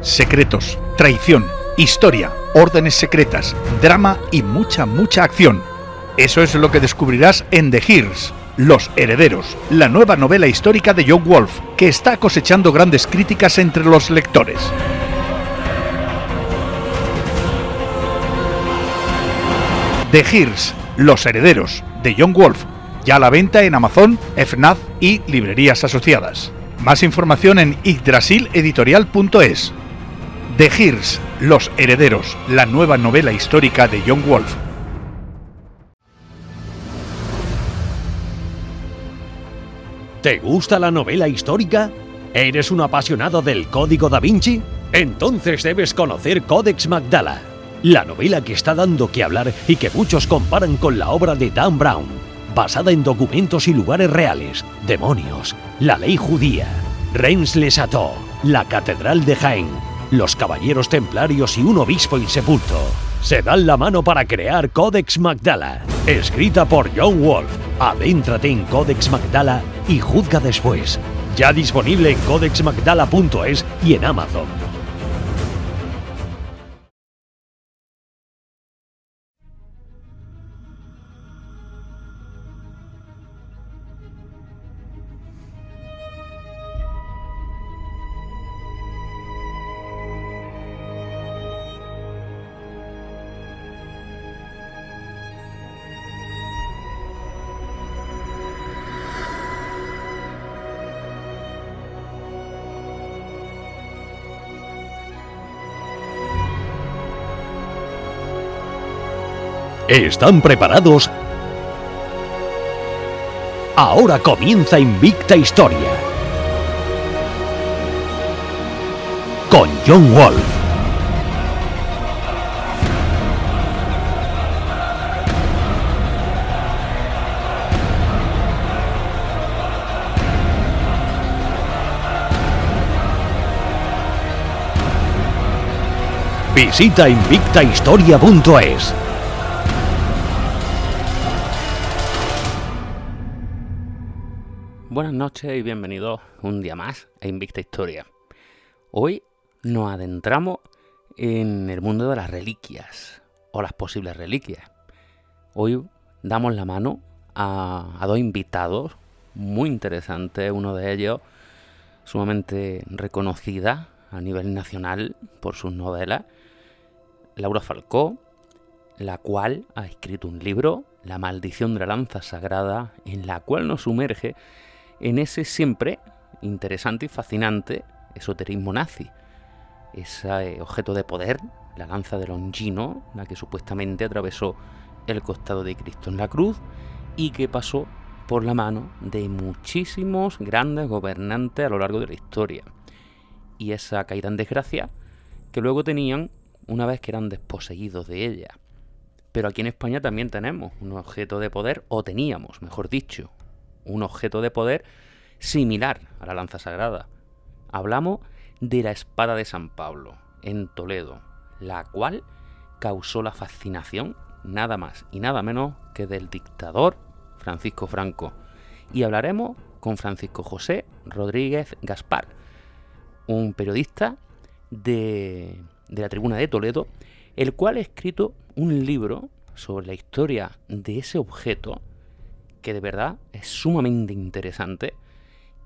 secretos, traición, historia, órdenes secretas, drama y mucha, mucha acción. Eso es lo que descubrirás en The Hears, Los Herederos, la nueva novela histórica de John Wolf, que está cosechando grandes críticas entre los lectores. The Hears, Los Herederos, de John Wolf, ya a la venta en Amazon, FNAF y librerías asociadas. Más información en yggdrasileditorial.es. The Hears, Los Herederos, la nueva novela histórica de John Wolf. ¿Te gusta la novela histórica? ¿Eres un apasionado del Código da Vinci? Entonces debes conocer Codex Magdala, la novela que está dando que hablar y que muchos comparan con la obra de Dan Brown, basada en documentos y lugares reales, demonios, la ley judía, Reims-les-Châteaux, la Catedral de Jaén, los Caballeros Templarios y un obispo insepulto. Se dan la mano para crear Codex Magdala, escrita por John Wolf. Adéntrate en Codex Magdala y juzga después. Ya disponible en codexmagdala.es y en Amazon. ¿Están preparados? Ahora comienza Invicta Historia. Con John Wolf. Visita invictahistoria.es. noches y bienvenidos un día más a Invicta Historia. Hoy nos adentramos en el mundo de las reliquias o las posibles reliquias. Hoy damos la mano a, a dos invitados muy interesantes, uno de ellos sumamente reconocida a nivel nacional por sus novelas, Laura Falcó, la cual ha escrito un libro, La maldición de la lanza sagrada, en la cual nos sumerge en ese siempre interesante y fascinante esoterismo nazi. Ese objeto de poder, la lanza de Longino, la que supuestamente atravesó el costado de Cristo en la cruz y que pasó por la mano de muchísimos grandes gobernantes a lo largo de la historia. Y esa caída en desgracia que luego tenían una vez que eran desposeídos de ella. Pero aquí en España también tenemos un objeto de poder, o teníamos, mejor dicho, un objeto de poder similar a la lanza sagrada. Hablamos de la espada de San Pablo en Toledo, la cual causó la fascinación nada más y nada menos que del dictador Francisco Franco. Y hablaremos con Francisco José Rodríguez Gaspar, un periodista de, de la Tribuna de Toledo, el cual ha escrito un libro sobre la historia de ese objeto que de verdad es sumamente interesante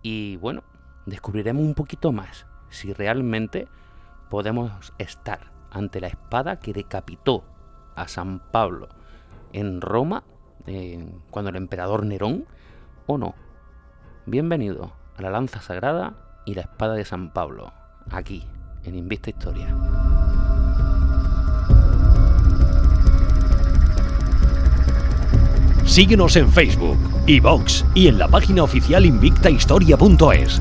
y bueno, descubriremos un poquito más si realmente podemos estar ante la espada que decapitó a San Pablo en Roma eh, cuando el emperador Nerón o no. Bienvenido a la lanza sagrada y la espada de San Pablo, aquí en Invista Historia. Síguenos en Facebook, iVox y en la página oficial invictahistoria.es.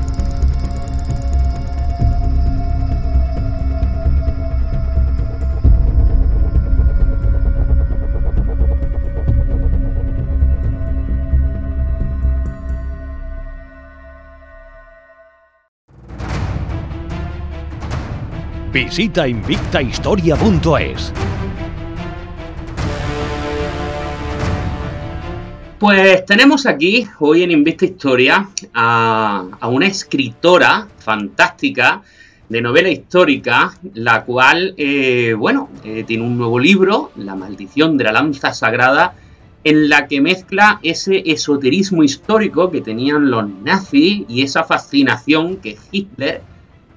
Visita invictahistoria.es. Pues tenemos aquí hoy en Invista Historia a, una escritora fantástica de novela histórica, la cual, eh, bueno, eh, tiene un nuevo libro, La maldición de la lanza sagrada, en la que mezcla ese esoterismo histórico que tenían los nazis y esa fascinación que Hitler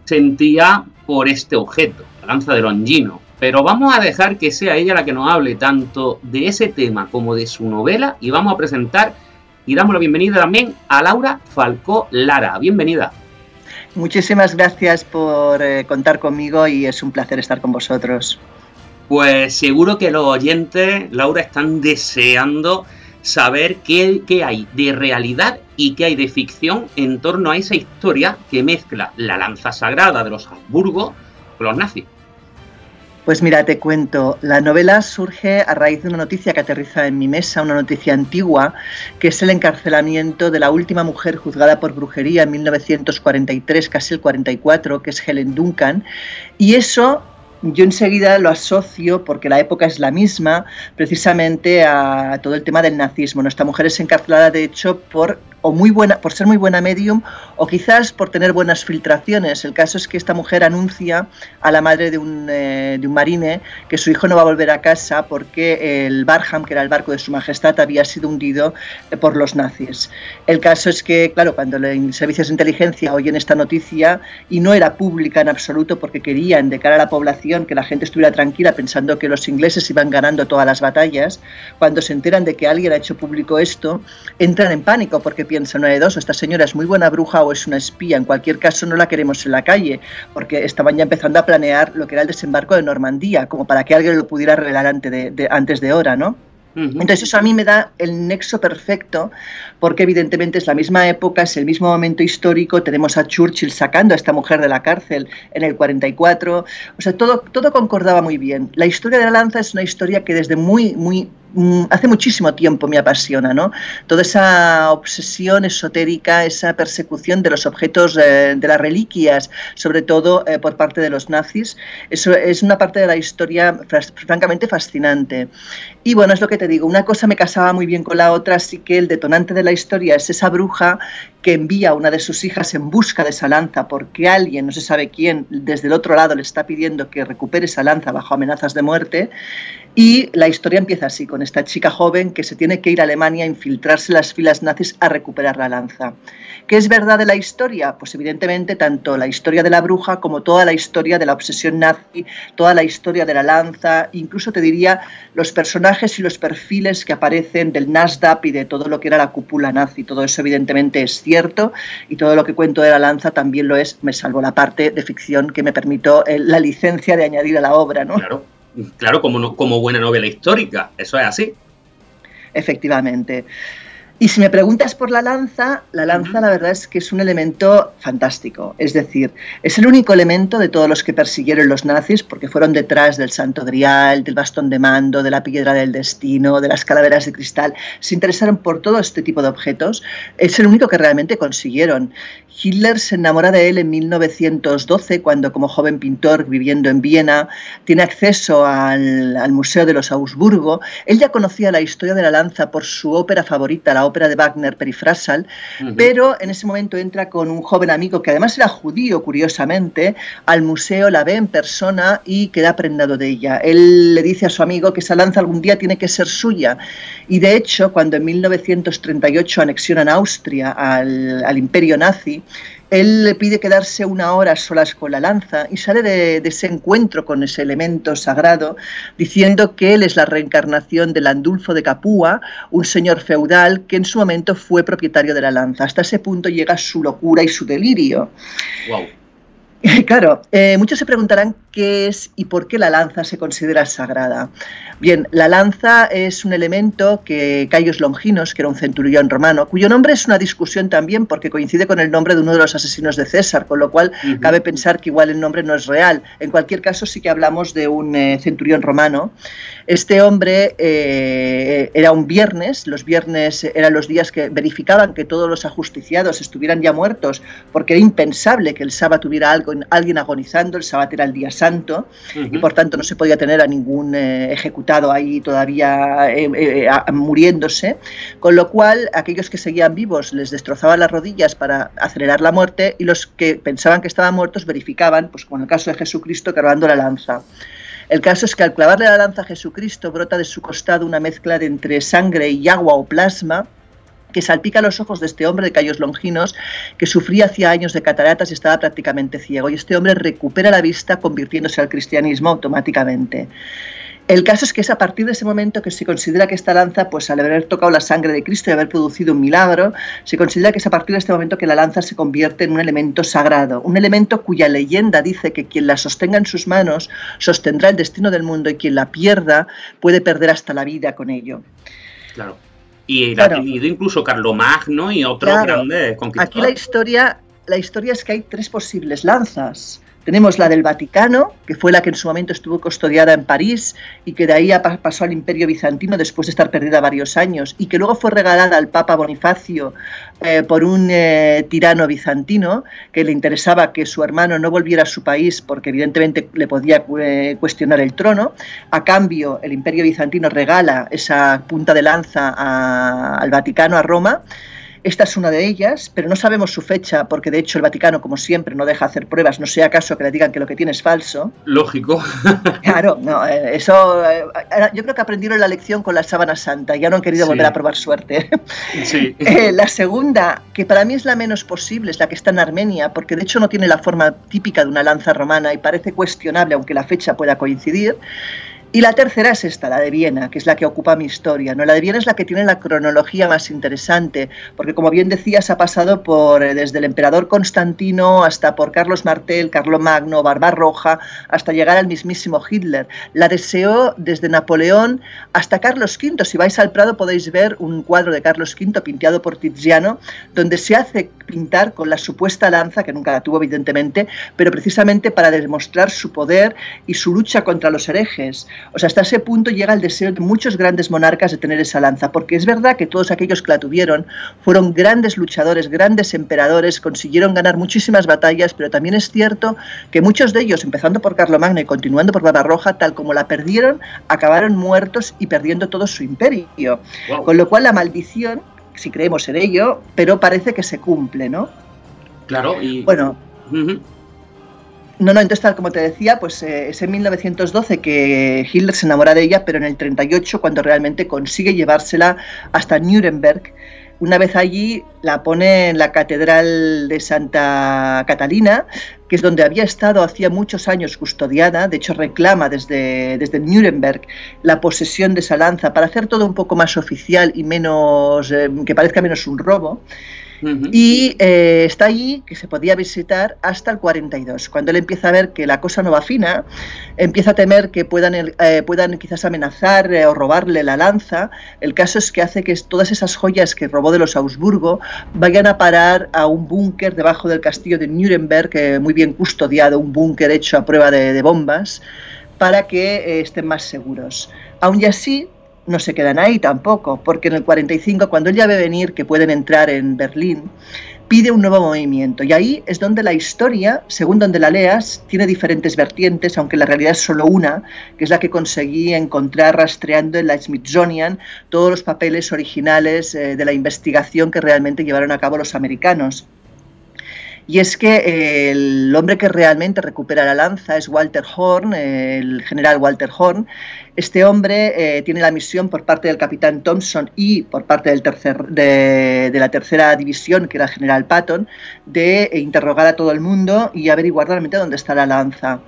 sentía por este objeto, la lanza de Longino. Pero vamos a dejar que sea ella la que nos hable tanto de ese tema como de su novela y vamos a presentar y damos la bienvenida también a Laura Falcó Lara. Bienvenida. Muchísimas gracias por eh, contar conmigo y es un placer estar con vosotros. Pues seguro que los oyentes, Laura, están deseando saber qué, qué, hay de realidad y qué hay de ficción en torno a esa historia que mezcla la lanza sagrada de los Habsburgo con los nazis. Pues mira, te cuento, la novela surge a raíz de una noticia que aterriza en mi mesa, una noticia antigua, que es el encarcelamiento de la última mujer juzgada por brujería en 1943, casi el 44, que es Helen Duncan, y eso yo enseguida lo asocio, porque la época es la misma, precisamente a todo el tema del nazismo. Nuestra mujer es encarcelada, de hecho, por o muy buena, por ser muy buena medium o quizás por tener buenas filtraciones. El caso es que esta mujer anuncia a la madre de un, eh, de un marine que su hijo no va a volver a casa porque el Barham, que era el barco de su majestad, había sido hundido eh, por los nazis. El caso es que, claro, cuando los servicios de inteligencia oyen esta noticia y no era pública en absoluto porque querían de cara a la población que la gente estuviera tranquila pensando que los ingleses iban ganando todas las batallas, cuando se enteran de que alguien ha hecho público esto, entran en pánico porque piensan, no de dos, esta señora es muy buena bruja o es una espía, en cualquier caso no la queremos en la calle, porque estaban ya empezando a planear lo que era el desembarco de Normandía, como para que alguien lo pudiera revelar antes de, antes de hora, ¿no? Entonces eso a mí me da el nexo perfecto porque evidentemente es la misma época, es el mismo momento histórico, tenemos a Churchill sacando a esta mujer de la cárcel en el 44, o sea, todo, todo concordaba muy bien. La historia de la lanza es una historia que desde muy, muy hace muchísimo tiempo me apasiona, ¿no? Toda esa obsesión esotérica, esa persecución de los objetos, eh, de las reliquias, sobre todo eh, por parte de los nazis, eso es una parte de la historia francamente fascinante. Y bueno, es lo que te digo, una cosa me casaba muy bien con la otra, así que el detonante de la historia es esa bruja que envía a una de sus hijas en busca de esa lanza porque alguien, no se sabe quién, desde el otro lado le está pidiendo que recupere esa lanza bajo amenazas de muerte. Y la historia empieza así, con esta chica joven que se tiene que ir a Alemania a infiltrarse en las filas nazis a recuperar la lanza. ¿Qué es verdad de la historia? Pues evidentemente tanto la historia de la bruja como toda la historia de la obsesión nazi, toda la historia de la lanza, incluso te diría los personajes y los perfiles que aparecen del Nasdaq y de todo lo que era la cúpula nazi. Todo eso evidentemente es cierto y todo lo que cuento de la lanza también lo es, me salvo la parte de ficción que me permitió eh, la licencia de añadir a la obra, ¿no? Claro. Claro, como, como buena novela histórica, eso es así. Efectivamente. Y si me preguntas por la lanza, la lanza la verdad es que es un elemento fantástico. Es decir, es el único elemento de todos los que persiguieron los nazis, porque fueron detrás del santo grial, del bastón de mando, de la piedra del destino, de las calaveras de cristal. Se interesaron por todo este tipo de objetos. Es el único que realmente consiguieron. Hitler se enamora de él en 1912, cuando como joven pintor viviendo en Viena tiene acceso al, al Museo de los Augsburgo. Él ya conocía la historia de la lanza por su ópera favorita, la ópera de Wagner, Perifrasal, pero en ese momento entra con un joven amigo que además era judío, curiosamente, al museo, la ve en persona y queda prendado de ella. Él le dice a su amigo que esa lanza algún día tiene que ser suya. Y de hecho, cuando en 1938 anexionan Austria al, al imperio nazi, él le pide quedarse una hora solas con la lanza y sale de, ese encuentro con ese elemento sagrado diciendo que él es la reencarnación del Andulfo de Capua, un señor feudal que en su momento fue propietario de la lanza. Hasta ese punto llega su locura y su delirio. Claro, eh, muchos se preguntarán qué es y por qué la lanza se considera sagrada. Bien, la lanza es un elemento que Caius Longinos, que era un centurión romano, cuyo nombre es una discusión también porque coincide con el nombre de uno de los asesinos de César, con lo cual cabe pensar que igual el nombre no es real. En cualquier caso, sí que hablamos de un eh, centurión romano. Este hombre eh, era un viernes, los viernes eran los días que verificaban que todos los ajusticiados estuvieran ya muertos, porque era impensable que el sábado tuviera algo alguien agonizando, el sábado era el día santo, y por tanto no se podía tener a ningún eh, ejecutado ahí todavía eh, eh, muriéndose, con lo cual aquellos que seguían vivos les destrozaban las rodillas para acelerar la muerte y los que pensaban que estaban muertos verificaban, pues como en el caso de Jesucristo, clavando la lanza. El caso es que al clavarle la lanza a Jesucristo brota de su costado una mezcla de entre sangre y agua o plasma, que salpica los ojos de este hombre de callos longinos que sufría hacía años de cataratas y estaba prácticamente ciego. Y este hombre recupera la vista convirtiéndose al cristianismo automáticamente. El caso es que es a partir de ese momento que se considera que esta lanza, pues al haber tocado la sangre de Cristo y haber producido un milagro, se considera que es a partir de este momento que la lanza se convierte en un elemento sagrado, un elemento cuya leyenda dice que quien la sostenga en sus manos sostendrá el destino del mundo y quien la pierda puede perder hasta la vida con ello. Claro. Y la ha tenido incluso Carlomagno y otros grandes conquistadores. Aquí la historia, la historia es que hay tres posibles lanzas. Tenemos la del Vaticano, que fue la que en su momento estuvo custodiada en París y que de ahí pasó al Imperio Bizantino después de estar perdida varios años y que luego fue regalada al Papa Bonifacio eh, por un eh, tirano bizantino que le interesaba que su hermano no volviera a su país porque evidentemente le podía eh, cuestionar el trono. A cambio, el Imperio Bizantino regala esa punta de lanza al Vaticano, a Roma. Esta es una de ellas, pero no sabemos su fecha porque de hecho el Vaticano, como siempre, no deja hacer pruebas, no sea caso que le digan que lo que tiene es falso. Lógico. Claro, no, eh, eso eh, yo creo que aprendieron la lección con la sábana santa, ya no han querido volver a probar suerte. Sí. Eh, la segunda, que para mí es la menos posible, es la que está en Armenia, porque de hecho no tiene la forma típica de una lanza romana y parece cuestionable, aunque la fecha pueda coincidir. Y la tercera es esta, la de Viena, que es la que ocupa mi historia. ¿no? La de Viena es la que tiene la cronología más interesante, porque como bien decías, ha pasado por eh, desde el emperador Constantino hasta por Carlos Martel, Magno, Barbarroja, hasta llegar al mismísimo Hitler. La deseó desde Napoleón hasta Carlos V. Si vais al Prado podéis ver un cuadro de Carlos V pintado por Tiziano, donde se hace pintar con la supuesta lanza, que nunca la tuvo evidentemente, pero precisamente para demostrar su poder y su lucha contra los herejes. O sea, hasta ese punto llega el deseo de muchos grandes monarcas de tener esa lanza, porque es verdad que todos aquellos que la tuvieron fueron grandes luchadores, grandes emperadores, consiguieron ganar muchísimas batallas, pero también es cierto que muchos de ellos, empezando por Carlomagno y continuando por Barbarroja, tal como la perdieron, acabaron muertos y perdiendo todo su imperio. Con lo cual la maldición, si creemos en ello, pero parece que se cumple, ¿no? Claro, y... Bueno, no, no, entonces tal como te decía, pues eh, es en 1912 que Hitler se enamora de ella, pero en el 38 cuando realmente consigue llevársela hasta Nuremberg. Una vez allí la pone en la Catedral de Santa Catalina, que es donde había estado hacía muchos años custodiada, de hecho reclama desde, desde Nuremberg la posesión de esa lanza para hacer todo un poco más oficial y menos, eh, que parezca menos un robo. Y eh, está allí, que se podía visitar hasta el 42. Cuando él empieza a ver que la cosa no va fina, empieza a temer que puedan, eh, puedan quizás amenazar eh, o robarle la lanza. El caso es que hace que todas esas joyas que robó de los Augsburgo vayan a parar a un búnker debajo del castillo de Nuremberg, muy bien custodiado, un búnker hecho a prueba de, bombas, para que estén más seguros. Aún así, no se quedan ahí tampoco, porque en el 45, cuando él ya ve venir que pueden entrar en Berlín, pide un nuevo movimiento. Y ahí es donde la historia, según donde la leas, tiene diferentes vertientes, aunque la realidad es solo una, que es la que conseguí encontrar rastreando en la Smithsonian todos los papeles originales eh, de la investigación que realmente llevaron a cabo los americanos. Y es que eh, el hombre que realmente recupera la lanza es Walter Horn, el general Walter Horn, este hombre eh, tiene la misión por parte del capitán Thompson y por parte del tercer, de, la tercera división, que era el general Patton, de interrogar a todo el mundo y averiguar realmente dónde está la lanza.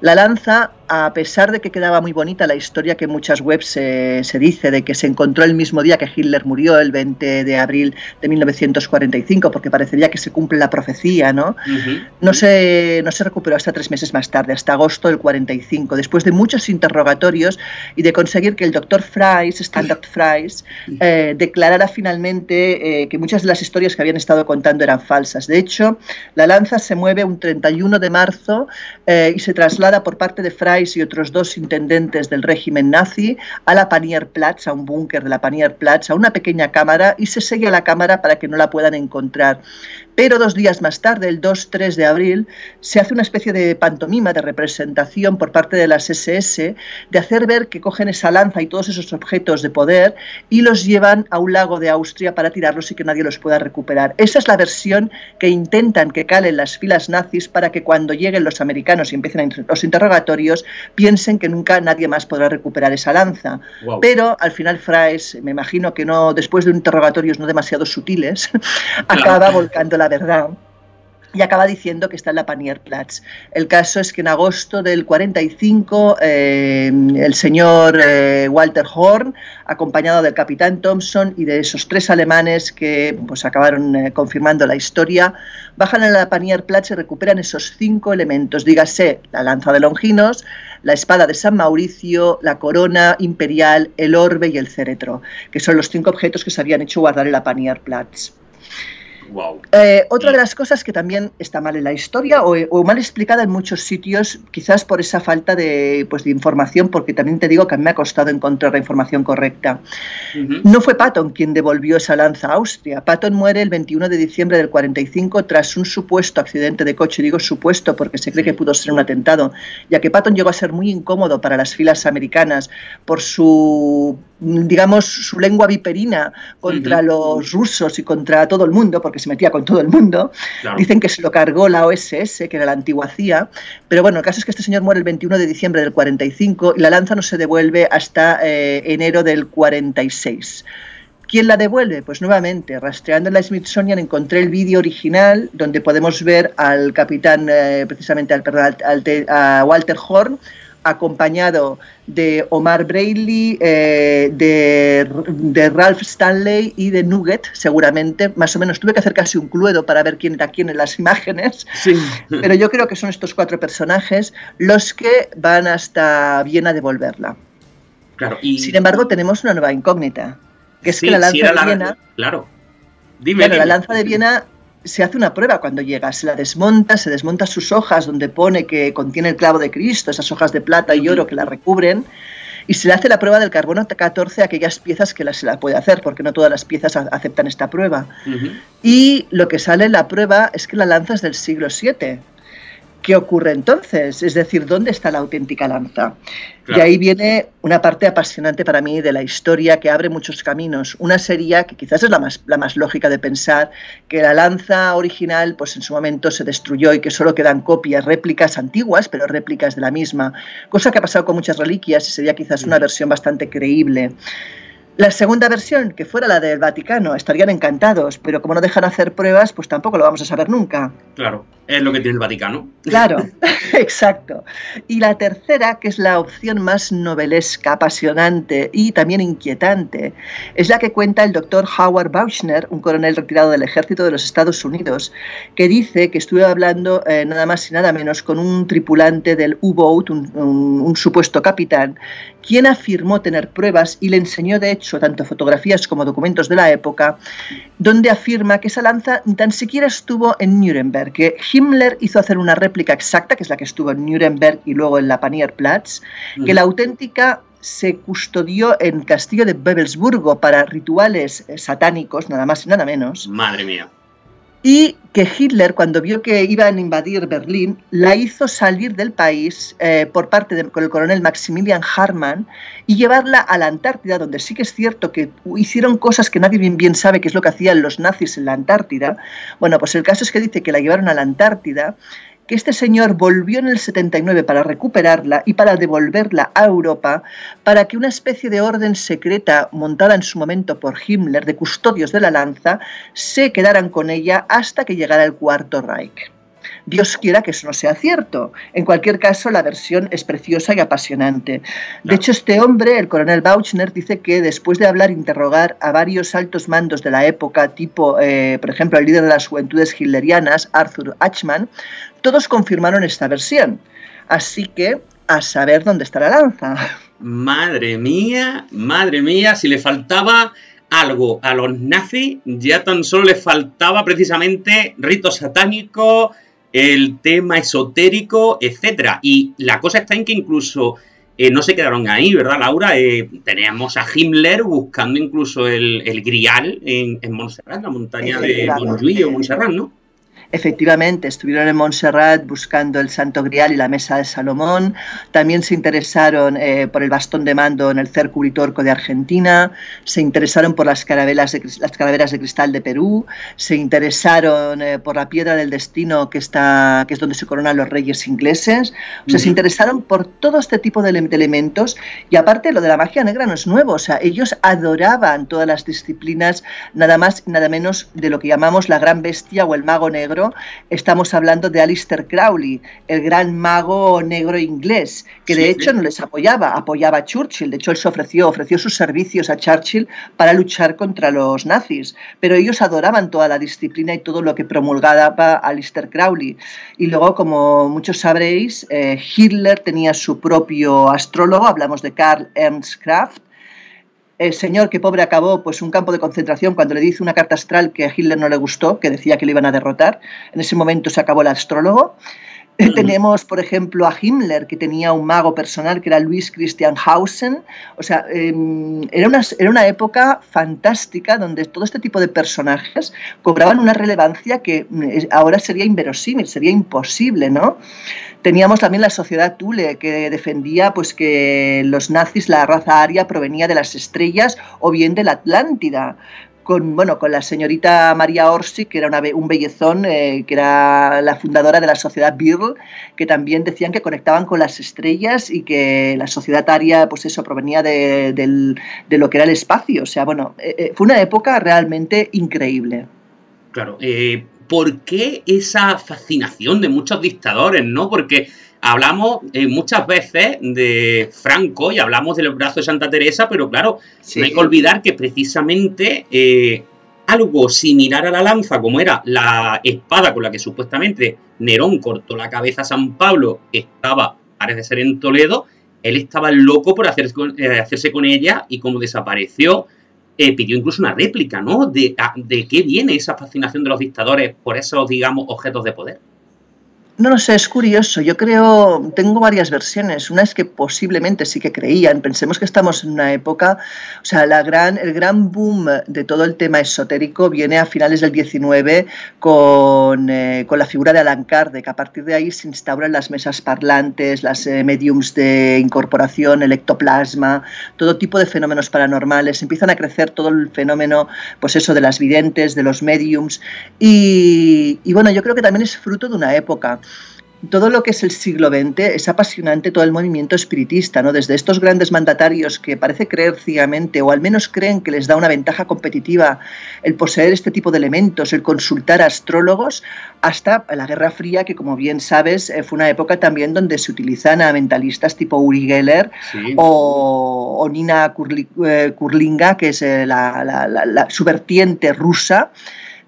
La lanza, a pesar de que quedaba muy bonita la historia que en muchas webs se dice de que se encontró el mismo día que Hitler murió, el 20 de abril de 1945, porque parecería que se cumple la profecía, ¿no? no, se, no se recuperó hasta tres meses más tarde, hasta agosto del 45, después de muchos interrogatorios y de conseguir que el doctor Fries, Standard Fries, eh, declarara finalmente eh, que muchas de las historias que habían estado contando eran falsas. De hecho, la lanza se mueve un 31 de marzo eh, y se traslada por parte de Fries y otros dos intendentes del régimen nazi a la Panierplatz, a un búnker de la Panierplatz, a una pequeña cámara y se sella la cámara para que no la puedan encontrar Pero dos días más tarde, el 2-3 de abril, se hace una especie de pantomima, de representación por parte de las SS, de hacer ver que cogen esa lanza y todos esos objetos de poder y los llevan a un lago de Austria para tirarlos y que nadie los pueda recuperar. Esa es la versión que intentan que calen las filas nazis para que cuando lleguen los americanos y empiecen los interrogatorios, piensen que nunca nadie más podrá recuperar esa lanza. Pero al final Fries, me imagino que no, después de interrogatorios no demasiado sutiles, acaba volcando la verdad y acaba diciendo que está en la Panierplatz. El caso es que en agosto del 45 eh, el señor eh, Walter Horn, acompañado del capitán Thompson y de esos tres alemanes que pues, acabaron eh, confirmando la historia, bajan a la Panierplatz y recuperan esos cinco elementos, dígase la lanza de Longinos, la espada de San Mauricio, la corona imperial, el orbe y el céretro, que son los cinco objetos que se habían hecho guardar en la Panierplatz. Eh, otra de las cosas que también está mal en la historia o, mal explicada en muchos sitios, quizás por esa falta de, pues, de información, porque también te digo que a mí me ha costado encontrar la información correcta. No fue Patton quien devolvió esa lanza a Austria. Patton muere el 21 de diciembre del 45 tras un supuesto accidente de coche. Digo supuesto porque se cree que pudo ser un atentado, ya que Patton llegó a ser muy incómodo para las filas americanas por su digamos, su lengua viperina contra los rusos y contra todo el mundo, porque se metía con todo el mundo. Dicen que se lo cargó la OSS, que era la antigua CIA. Pero bueno, el caso es que este señor muere el 21 de diciembre del 45 y la lanza no se devuelve hasta eh, enero del 46. ¿Quién la devuelve? Pues nuevamente, rastreando en la Smithsonian encontré el vídeo original donde podemos ver al capitán, eh, precisamente al, al, a Walter Horn, acompañado de Omar Brayley, eh, de, Ralph Stanley y de Nugget, seguramente. Más o menos tuve que hacer casi un cluedo para ver quién era quién en las imágenes. Pero yo creo que son estos cuatro personajes los que van hasta Viena a devolverla. Claro, y... Sin embargo, tenemos una nueva incógnita, que es que la lanza de Viena... Claro. Dime, la lanza de Viena se hace una prueba cuando llega, se la desmonta, se desmonta sus hojas donde pone que contiene el clavo de Cristo, esas hojas de plata y oro que la recubren, y se le hace la prueba del carbono 14 a aquellas piezas que se la puede hacer, porque no todas las piezas aceptan esta prueba. Y lo que sale en la prueba es que la lanza es del siglo VII. ¿Qué ocurre entonces? Es decir, ¿dónde está la auténtica lanza? Y ahí viene una parte apasionante para mí de la historia que abre muchos caminos. Una serie que quizás es la más, la más lógica de pensar, que la lanza original pues en su momento se destruyó y que solo quedan copias, réplicas antiguas, pero réplicas de la misma. Cosa que ha pasado con muchas reliquias y sería quizás una versión bastante creíble. La segunda versión, que fuera la del Vaticano, estarían encantados, pero como no dejan hacer pruebas, pues tampoco lo vamos a saber nunca. Claro, es lo que tiene el Vaticano. Claro, exacto. Y la tercera, que es la opción más novelesca, apasionante y también inquietante, es la que cuenta el doctor Howard Bauchner, un coronel retirado del ejército de los Estados Unidos, que dice que estuve hablando eh, nada más y nada menos con un tripulante del U-Boat, un supuesto capitán, quien afirmó tener pruebas y le enseñó de hecho tanto fotografías como documentos de la época, donde afirma que esa lanza ni tan siquiera estuvo en Nuremberg, que Himmler hizo hacer una réplica exacta, que es la que estuvo en Nuremberg y luego en la Panierplatz, que la auténtica se custodió en Castillo de Bebelsburgo para rituales eh, satánicos, nada más y nada menos. Madre mía y que Hitler, cuando vio que iban a invadir Berlín, la hizo salir del país eh, por parte del coronel Maximilian Harman y llevarla a la Antártida, donde sí que es cierto que hicieron cosas que nadie bien, bien sabe qué es lo que hacían los nazis en la Antártida. Bueno, pues el caso es que dice que la llevaron a la Antártida que este señor volvió en el 79 para recuperarla y para devolverla a Europa, para que una especie de orden secreta montada en su momento por Himmler de custodios de la lanza se quedaran con ella hasta que llegara el Cuarto Reich. Dios quiera que eso no sea cierto. En cualquier caso, la versión es preciosa y apasionante. De hecho, este hombre, el coronel Bauchner, dice que después de hablar, interrogar a varios altos mandos de la época, tipo, eh, por ejemplo, el líder de las juventudes hitlerianas, Arthur Achman, todos confirmaron esta versión. Así que, a saber dónde está la lanza. Madre mía, madre mía, si le faltaba algo a los nazis, ya tan solo le faltaba precisamente rito satánico, el tema esotérico, etcétera. Y la cosa está en que incluso eh, no se quedaron ahí, ¿verdad, Laura? Eh, teníamos a Himmler buscando incluso el, Grial en, Montserrat, la montaña de Montjuïc o Montserrat, ¿no? Efectivamente, estuvieron en Montserrat buscando el Santo Grial y la Mesa de Salomón. También se interesaron eh, por el bastón de mando en el Cerco Uritorco de Argentina. Se interesaron por las carabelas de, las calaveras de cristal de Perú. Se interesaron eh, por la piedra del destino que está, que es donde se coronan los reyes ingleses. O sea, se interesaron por todo este tipo de, de elementos. Y aparte, lo de la magia negra no es nuevo. O sea, ellos adoraban todas las disciplinas, nada más, nada menos de lo que llamamos la gran bestia o el mago negro estamos hablando de Alistair Crowley, el gran mago negro inglés, que de hecho no les apoyaba, apoyaba a Churchill. De hecho, él se ofreció, ofreció sus servicios a Churchill para luchar contra los nazis. Pero ellos adoraban toda la disciplina y todo lo que promulgaba Alistair Crowley. Y luego, como muchos sabréis, eh, Hitler tenía su propio astrólogo, hablamos de Karl Ernst Kraft, el señor que pobre acabó pues un campo de concentración cuando le dice una carta astral que a Hitler no le gustó, que decía que le iban a derrotar. En ese momento se acabó el astrólogo. Tenemos, por ejemplo, a Himmler, que tenía un mago personal que era Luis Christian Hausen. O sea, em, era, una, era una época fantástica donde todo este tipo de personajes cobraban una relevancia que mm, ahora sería inverosímil, sería imposible, ¿no? Teníamos también la sociedad Thule, que defendía pues, que los nazis, la raza aria, provenía de las estrellas o bien de la Atlántida. Con, bueno, con la señorita María Orsi, que era una, un bellezón, eh, que era la fundadora de la sociedad Birl, que también decían que conectaban con las estrellas y que la sociedad aria, pues eso, provenía de, de lo que era el espacio. O sea, bueno, eh, eh, fue una época realmente increíble. Claro, ¿por qué esa fascinación de muchos dictadores, no? Porque hablamos eh, muchas veces de Franco y hablamos del brazo de Santa Teresa, pero claro, no hay que olvidar que precisamente eh, algo similar a la lanza, como era la espada con la que supuestamente Nerón cortó la cabeza a San Pablo, que estaba, parece ser en Toledo, él estaba loco por eh, hacerse con ella y como desapareció, eh, pidió incluso una réplica, ¿no? De, de qué viene esa fascinación de los dictadores por esos, digamos, objetos de poder. No lo sé, es curioso. Yo creo, tengo varias versiones. Una es que posiblemente sí que creían. Pensemos que estamos en una época, o sea, la gran, el gran boom de todo el tema esotérico viene a finales del 19 con, eh, con la figura de Alan Kardec. A partir de ahí se instauran las mesas parlantes, las eh, mediums de incorporación, el ectoplasma, todo tipo de fenómenos paranormales. Empiezan a crecer todo el fenómeno, pues eso, de las videntes, de los mediums. Y, y bueno, yo creo que también es fruto de una época todo lo que es el siglo XX es apasionante todo el movimiento espiritista, ¿no? Desde estos grandes mandatarios que parece creer ciegamente o al menos creen que les da una ventaja competitiva el poseer este tipo de elementos, el consultar a astrólogos, hasta la Guerra Fría, que como bien sabes eh, fue una época también donde se utilizan a mentalistas tipo Uri Geller o, Nina eh, Kurlinga, que es eh, la, su vertiente rusa.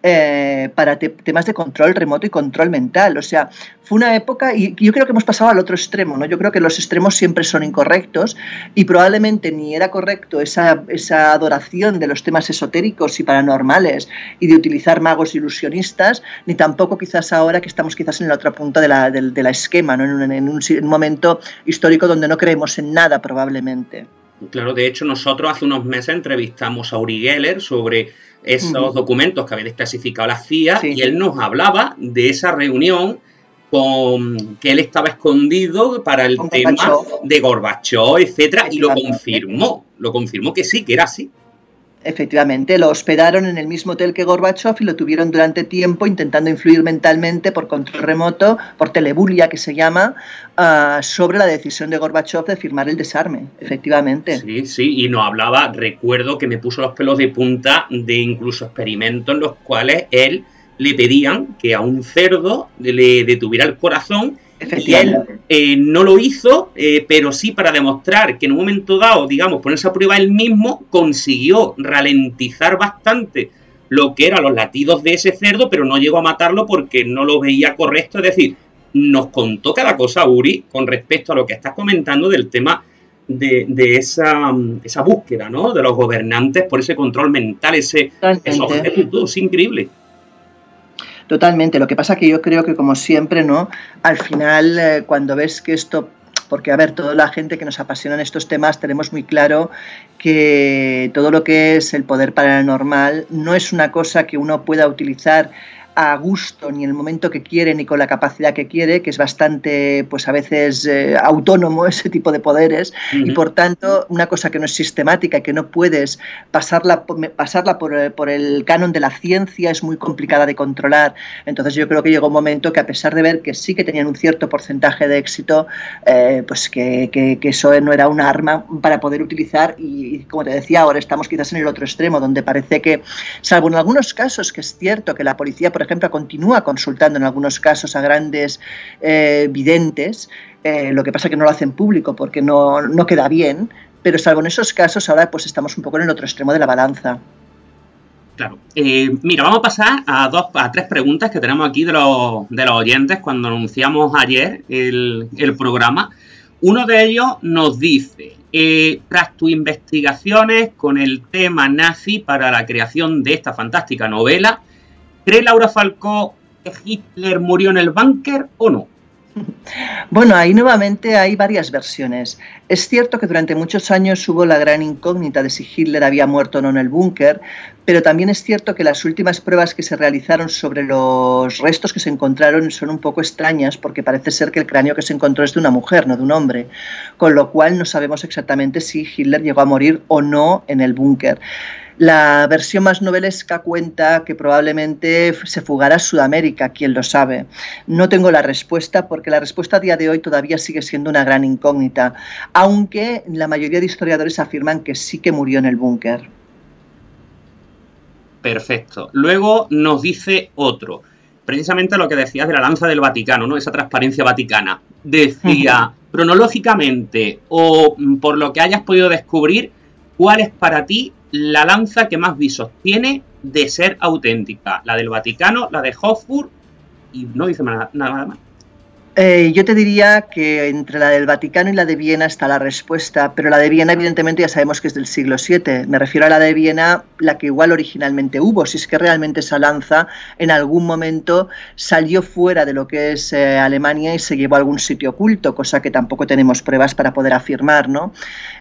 Eh, para temas de control remoto y control mental. O sea, fue una época, y yo creo que hemos pasado al otro extremo, ¿no? Yo creo que los extremos siempre son incorrectos y probablemente ni era correcto esa, esa adoración de los temas esotéricos y paranormales y de utilizar magos ilusionistas, ni tampoco quizás ahora que estamos quizás en la otra punta de la, de, la esquema, ¿no? en, en un momento histórico donde no creemos en nada probablemente. Claro, de hecho nosotros hace unos meses entrevistamos a Uri Geller sobre esos documentos que había desclasificado la CIA y él nos hablaba de esa reunión con que él estaba escondido para el tema de Gorbachov, etcétera, y lo confirmó, lo confirmó que sí, que era así. Efectivamente, lo hospedaron en el mismo hotel que Gorbachev y lo tuvieron durante tiempo intentando influir mentalmente por control remoto, por telebulia que se llama, ah, sobre la decisión de Gorbachev de firmar el desarme, efectivamente. Sí, sí, y nos hablaba, recuerdo que me puso los pelos de punta de incluso experimentos en los cuales él le pedían que a un cerdo le detuviera el corazón y él eh, no lo hizo, eh, pero sí para demostrar que en un momento dado, digamos, ponerse a prueba él mismo, consiguió ralentizar bastante lo que eran los latidos de ese cerdo, pero no llegó a matarlo porque no lo veía correcto. Es decir, nos contó cada cosa Uri con respecto a lo que estás comentando del tema de, esa, esa, búsqueda, ¿no? De los gobernantes por ese control mental, ese, esos es increíble. Totalmente. Lo que pasa que yo creo que como siempre, ¿no? Al final, eh, cuando ves que esto porque a ver, toda la gente que nos apasiona en estos temas tenemos muy claro que todo lo que es el poder paranormal no es una cosa que uno pueda utilizar a gusto ni en el momento que quiere ni con la capacidad que quiere, que es bastante, pues a veces eh, autónomo ese tipo de poderes. Y por tanto una cosa que no es sistemática, que no puedes pasarla, pasarla por, por, el canon de la ciencia es muy complicada de controlar. Entonces yo creo que llegó un momento que a pesar de ver que sí que tenían un cierto porcentaje de éxito, eh, pues que, que, que, eso no era un arma para poder utilizar. Y, como te decía, ahora estamos quizás en el otro extremo, donde parece que, salvo en algunos casos que es cierto que la policía, por ejemplo, continúa consultando en algunos casos a grandes eh, videntes, eh, lo que pasa es que no lo hacen público porque no, no queda bien, pero salvo en esos casos ahora pues estamos un poco en el otro extremo de la balanza. Claro. Eh, mira, vamos a pasar a dos, a tres preguntas que tenemos aquí de los, de los oyentes cuando anunciamos ayer el, el programa. Uno de ellos nos dice, tras tus investigaciones con el tema nazi para la creación de esta fantástica novela, ¿cree Laura Falcó que Hitler murió en el búnker o no? Bueno, ahí nuevamente hay varias versiones. Es cierto que durante muchos años hubo la gran incógnita de si Hitler había muerto o no en el búnker, pero también es cierto que las últimas pruebas que se realizaron sobre los restos que se encontraron son un poco extrañas porque parece ser que el cráneo que se encontró es de una mujer, no de un hombre, con lo cual no sabemos exactamente si Hitler llegó a morir o no en el búnker. La versión más novelesca cuenta que probablemente se fugara a Sudamérica, quien lo sabe. No tengo la respuesta porque la respuesta a día de hoy todavía sigue siendo una gran incógnita, aunque la mayoría de historiadores afirman que sí que murió en el búnker. Perfecto. Luego nos dice otro, precisamente lo que decías de la lanza del Vaticano, ¿no? Esa transparencia vaticana. Decía, cronológicamente o por lo que hayas podido descubrir, ¿cuál es para ti la lanza que más visos tiene de ser auténtica. La del Vaticano, la de Hofburg y no dice nada, nada más. Eh, yo te diría que entre la del Vaticano y la de Viena está la respuesta, pero la de Viena evidentemente ya sabemos que es del siglo VII. Me refiero a la de Viena, la que igual originalmente hubo, si es que realmente esa lanza en algún momento salió fuera de lo que es eh, Alemania y se llevó a algún sitio oculto, cosa que tampoco tenemos pruebas para poder afirmar. ¿no?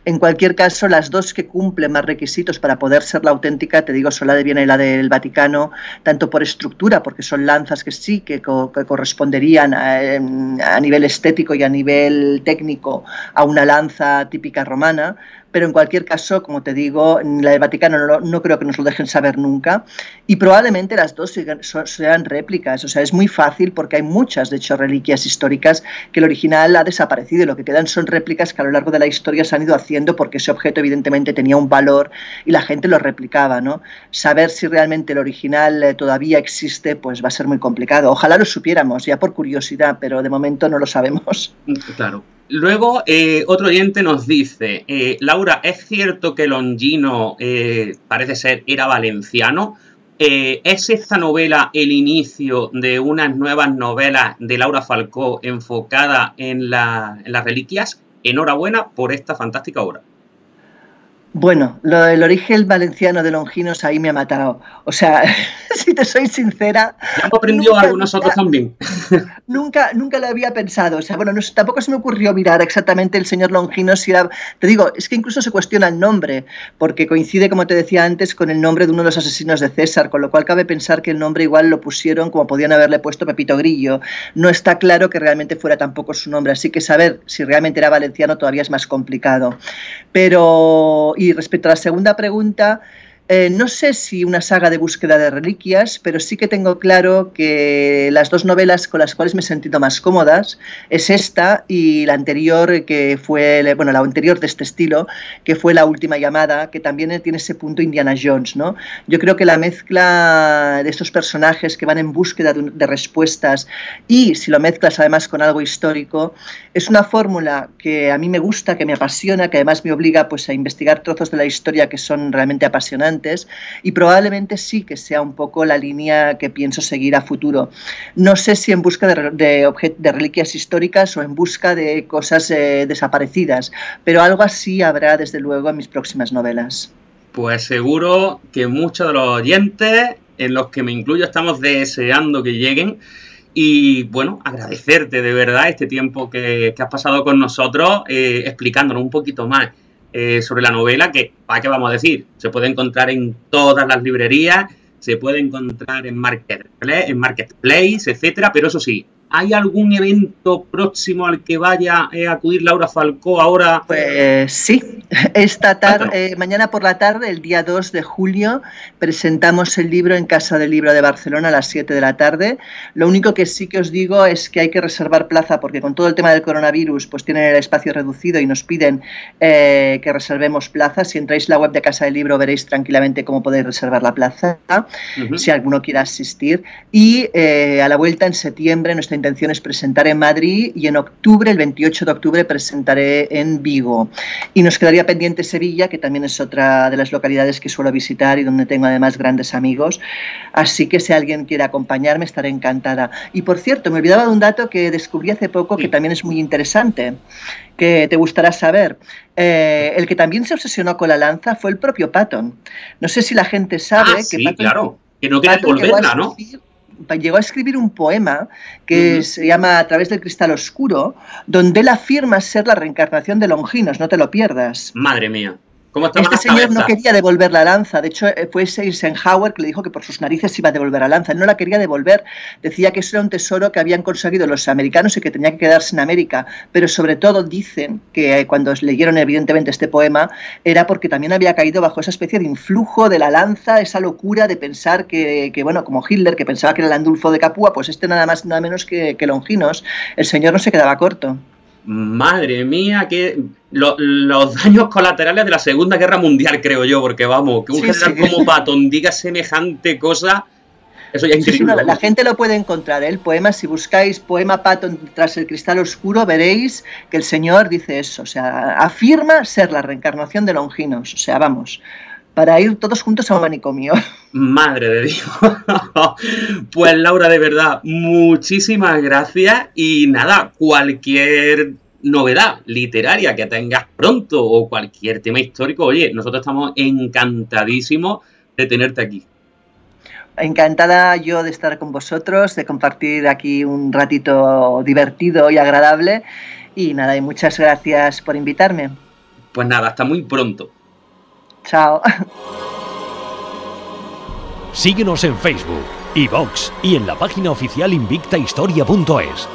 En cualquier caso, las dos que cumplen más requisitos para poder ser la auténtica, te digo, son la de Viena y la del Vaticano, tanto por estructura, porque son lanzas que sí que, que corresponderían a... Em, a nivel estético y a nivel técnico a una lanza típica romana, pero en cualquier caso, como te digo, la del Vaticano no, creo que nos lo dejen saber nunca y probablemente las dos sean réplicas, o sea, es muy fácil porque hay muchas, de hecho, reliquias históricas que el original ha desaparecido y lo que quedan son réplicas que a lo largo de la historia se han ido haciendo porque ese objeto evidentemente tenía un valor y la gente lo replicaba, ¿no? Saber si realmente el original eh, todavía existe, pues va a ser muy complicado. Ojalá lo supiéramos, ya por curiosidad, pero de momento no lo sabemos. Claro. Luego, eh, otro oyente nos dice, eh, Laura, ¿es cierto que Longino, eh, parece ser, era valenciano? ¿Es esta novela el inicio de unas nuevas novelas de Laura Falcó enfocada en, en las reliquias? Enhorabuena por esta fantástica obra. Bueno, lo del origen valenciano de Longinos ahí me ha matado. O sea, si te soy sincera. Ya aprendió algo nosotros también. Nunca, nunca lo había pensado. O sea, bueno, tampoco se me ocurrió mirar exactamente el señor Longinos si era. Te digo, es que incluso se cuestiona el nombre, porque coincide, como te decía antes, con el nombre de uno de los asesinos de César, con lo cual cabe pensar que el nombre igual lo pusieron como podían haberle puesto Pepito Grillo. No está claro que realmente fuera tampoco su nombre, así que saber si realmente era valenciano todavía es más complicado. Pero. Y respecto a la segunda pregunta, eh, no sé si una saga de búsqueda de reliquias, pero sí que tengo claro que las dos novelas con las cuales me he sentido más cómodas es esta y la anterior que fue, bueno, la anterior de este estilo, que fue La Última Llamada, que también tiene ese punto Indiana Jones, ¿no? Yo creo que la mezcla de estos personajes que van en búsqueda de, respuestas y si lo mezclas además con algo histórico, es una fórmula que a mí me gusta, que me apasiona, que además me obliga pues a investigar trozos de la historia que son realmente apasionantes y probablemente sí que sea un poco la línea que pienso seguir a futuro. No sé si en busca de, de, reliquias históricas o en busca de cosas eh, desaparecidas, pero algo así habrá desde luego en mis próximas novelas. Pues seguro que muchos de los oyentes, en los que me incluyo, estamos deseando que lleguen. Y bueno, agradecerte de verdad este tiempo que, has pasado con nosotros, eh, explicándonos un poquito más eh, sobre la novela, que, ¿para qué vamos a decir? Se puede encontrar en todas las librerías, se puede encontrar en Marketplace, en Marketplace etcétera, pero eso sí, ¿Hay algún evento próximo al que vaya a acudir Laura Falcó ahora? Pues sí, esta tarde, eh, mañana por la tarde, el día 2 de julio, presentamos el libro en Casa del Libro de Barcelona a las 7 de la tarde. Lo único que sí que os digo es que hay que reservar plaza porque con todo el tema del coronavirus pues tienen el espacio reducido y nos piden eh, que reservemos plaza. Si entráis en la web de Casa del Libro veréis tranquilamente cómo podéis reservar la plaza, si alguno quiere asistir. Y eh, a la vuelta en septiembre nuestra intención es presentar en Madrid y en octubre, el 28 de octubre, presentaré en Vigo. Y nos quedaría pendiente Sevilla, que también es otra de las localidades que suelo visitar y donde tengo además grandes amigos. Así que si alguien quiere acompañarme, estaré encantada. Y por cierto, me olvidaba de un dato que descubrí hace poco que también es muy interesante que te gustará saber. Eh, el que también se obsesionó con la lanza fue el propio Patton. No sé si la gente sabe ah, que sí, claro. Que no quiere volverla, ¿no? Llegó a escribir un poema que se llama A través del cristal oscuro, donde él afirma ser la reencarnación de Longinos, no te lo pierdas. Madre mía este señor no quería devolver la lanza. De hecho, eh, fue Eisenhower que le dijo que por sus narices iba a devolver la lanza. Él no la quería devolver. Decía que eso era un tesoro que habían conseguido los americanos y que tenía que quedarse en América. Pero sobre todo dicen que eh, cuando leyeron evidentemente este poema era porque también había caído bajo esa especie de influjo de la lanza, esa locura de pensar que, bueno, como Hitler, que pensaba que era el Andulfo de Capua, pues este nada más nada menos que, que Longinos. El señor no se quedaba corto. Madre mía, que los daños colaterales de la Segunda Guerra Mundial, creo yo, porque vamos, que un general como Patton diga semejante cosa, eso ya es increíble. la gente lo puede encontrar, ¿eh? el poema, si buscáis poema Patton tras el cristal oscuro, veréis que el señor dice eso, o sea, afirma ser la reencarnación de Longinos, o sea, vamos, para ir todos juntos a un manicomio. Madre de Dios. pues Laura, de verdad, muchísimas gracias y nada, cualquier novedad literaria que tengas pronto o cualquier tema histórico, oye, nosotros estamos encantadísimos de tenerte aquí. Encantada yo de estar con vosotros, de compartir aquí un ratito divertido y agradable. Y nada, y muchas gracias por invitarme. Pues nada, hasta muy pronto. Chao. Síguenos en Facebook, iVox y en la página oficial invictahistoria.es.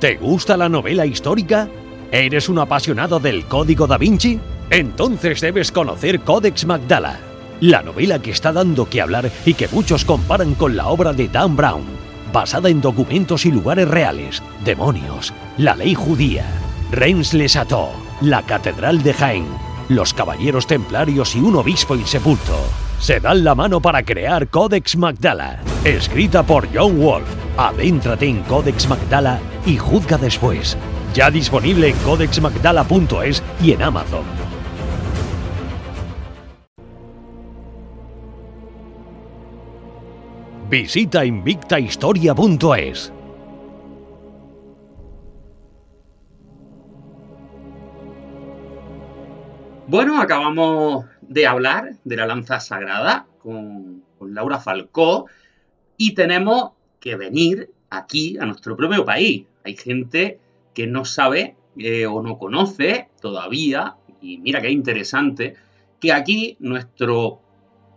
¿Te gusta la novela histórica? ¿Eres un apasionado del Código da Vinci? Entonces debes conocer Codex Magdala, la novela que está dando que hablar y que muchos comparan con la obra de Dan Brown basada en documentos y lugares reales, demonios, la ley judía, Reims-les-Châteaux, la Catedral de Jaén, los Caballeros Templarios y un obispo insepulto. Se dan la mano para crear Codex Magdala, escrita por John Wolf. Adéntrate en Codex Magdala y juzga después. Ya disponible en codexmagdala.es y en Amazon. Visita invictahistoria.es. Bueno, acabamos de hablar de la lanza sagrada con, Laura Falcó y tenemos que venir aquí a nuestro propio país. Hay gente que no sabe eh, o no conoce todavía, y mira qué interesante, que aquí nuestro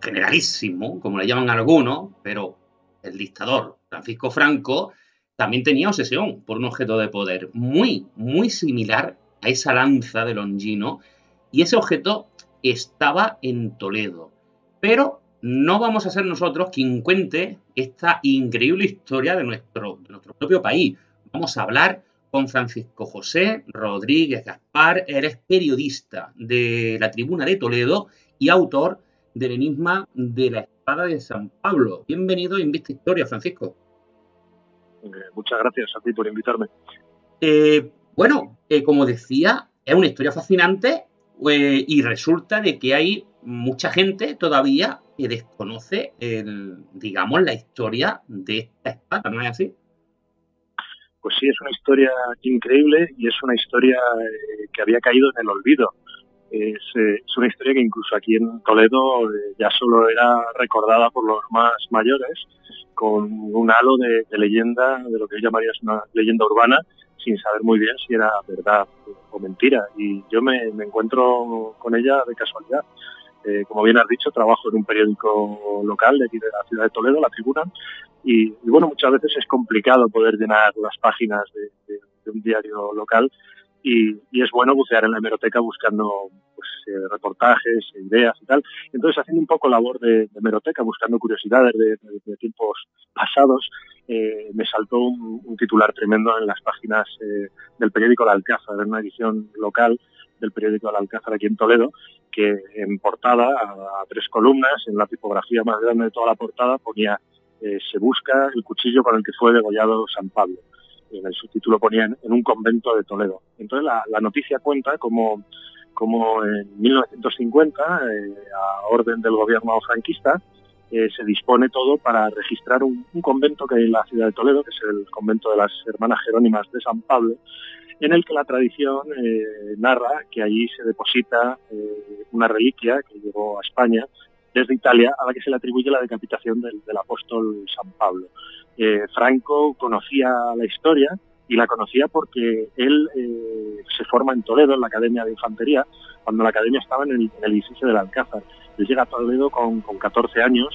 generalísimo, como le llaman algunos, pero el dictador Francisco Franco, también tenía obsesión por un objeto de poder muy, muy similar a esa lanza de Longino, y ese objeto estaba en Toledo. Pero no vamos a ser nosotros quien cuente esta increíble historia de nuestro, de nuestro propio país. Vamos a hablar con Francisco José Rodríguez Gaspar. Él es periodista de la Tribuna de Toledo y autor del enigma de la espada de San Pablo. Bienvenido a Invista Historia, Francisco. Eh, muchas gracias a ti por invitarme. Eh, bueno, eh, como decía, es una historia fascinante y resulta de que hay mucha gente todavía que desconoce, digamos, la historia de esta espada, ¿no es así? Pues sí, es una historia increíble y es una historia que había caído en el olvido. Eh, es, una historia que incluso aquí en Toledo eh, ya solo era recordada por los más mayores, con un halo de, leyenda, de lo que yo llamaría una leyenda urbana, sin saber muy bien si era verdad o mentira. Y yo me, encuentro con ella de casualidad. Eh, como bien has dicho, trabajo en un periódico local de aquí de la ciudad de Toledo, La Tribuna, y, bueno, muchas veces es complicado poder llenar las páginas de, un diario local y, es bueno bucear en la hemeroteca buscando pues, eh, reportajes, ideas y tal. Entonces, haciendo un poco labor de, hemeroteca, buscando curiosidades de, tiempos pasados, eh, me saltó un, titular tremendo en las páginas eh, del periódico La Alcázar, en una edición local del periódico La Alcázar aquí en Toledo, que en portada, a, tres columnas, en la tipografía más grande de toda la portada, ponía se busca el cuchillo con el que fue degollado San Pablo en el subtítulo ponían en un convento de Toledo. Entonces la, noticia cuenta como, como en 1950, eh, a orden del gobierno franquista, eh, se dispone todo para registrar un, convento que hay en la ciudad de Toledo, que es el convento de las hermanas Jerónimas de San Pablo, en el que la tradición eh, narra que allí se deposita una reliquia que llegó a España desde Italia, a la que se le atribuye la decapitación del apóstol San Pablo. Eh, Franco conocía la historia y la conocía porque él eh, se forma en Toledo, en la Academia de Infantería, cuando la academia estaba en el, edificio del Alcázar. Él llega a Toledo con, 14 años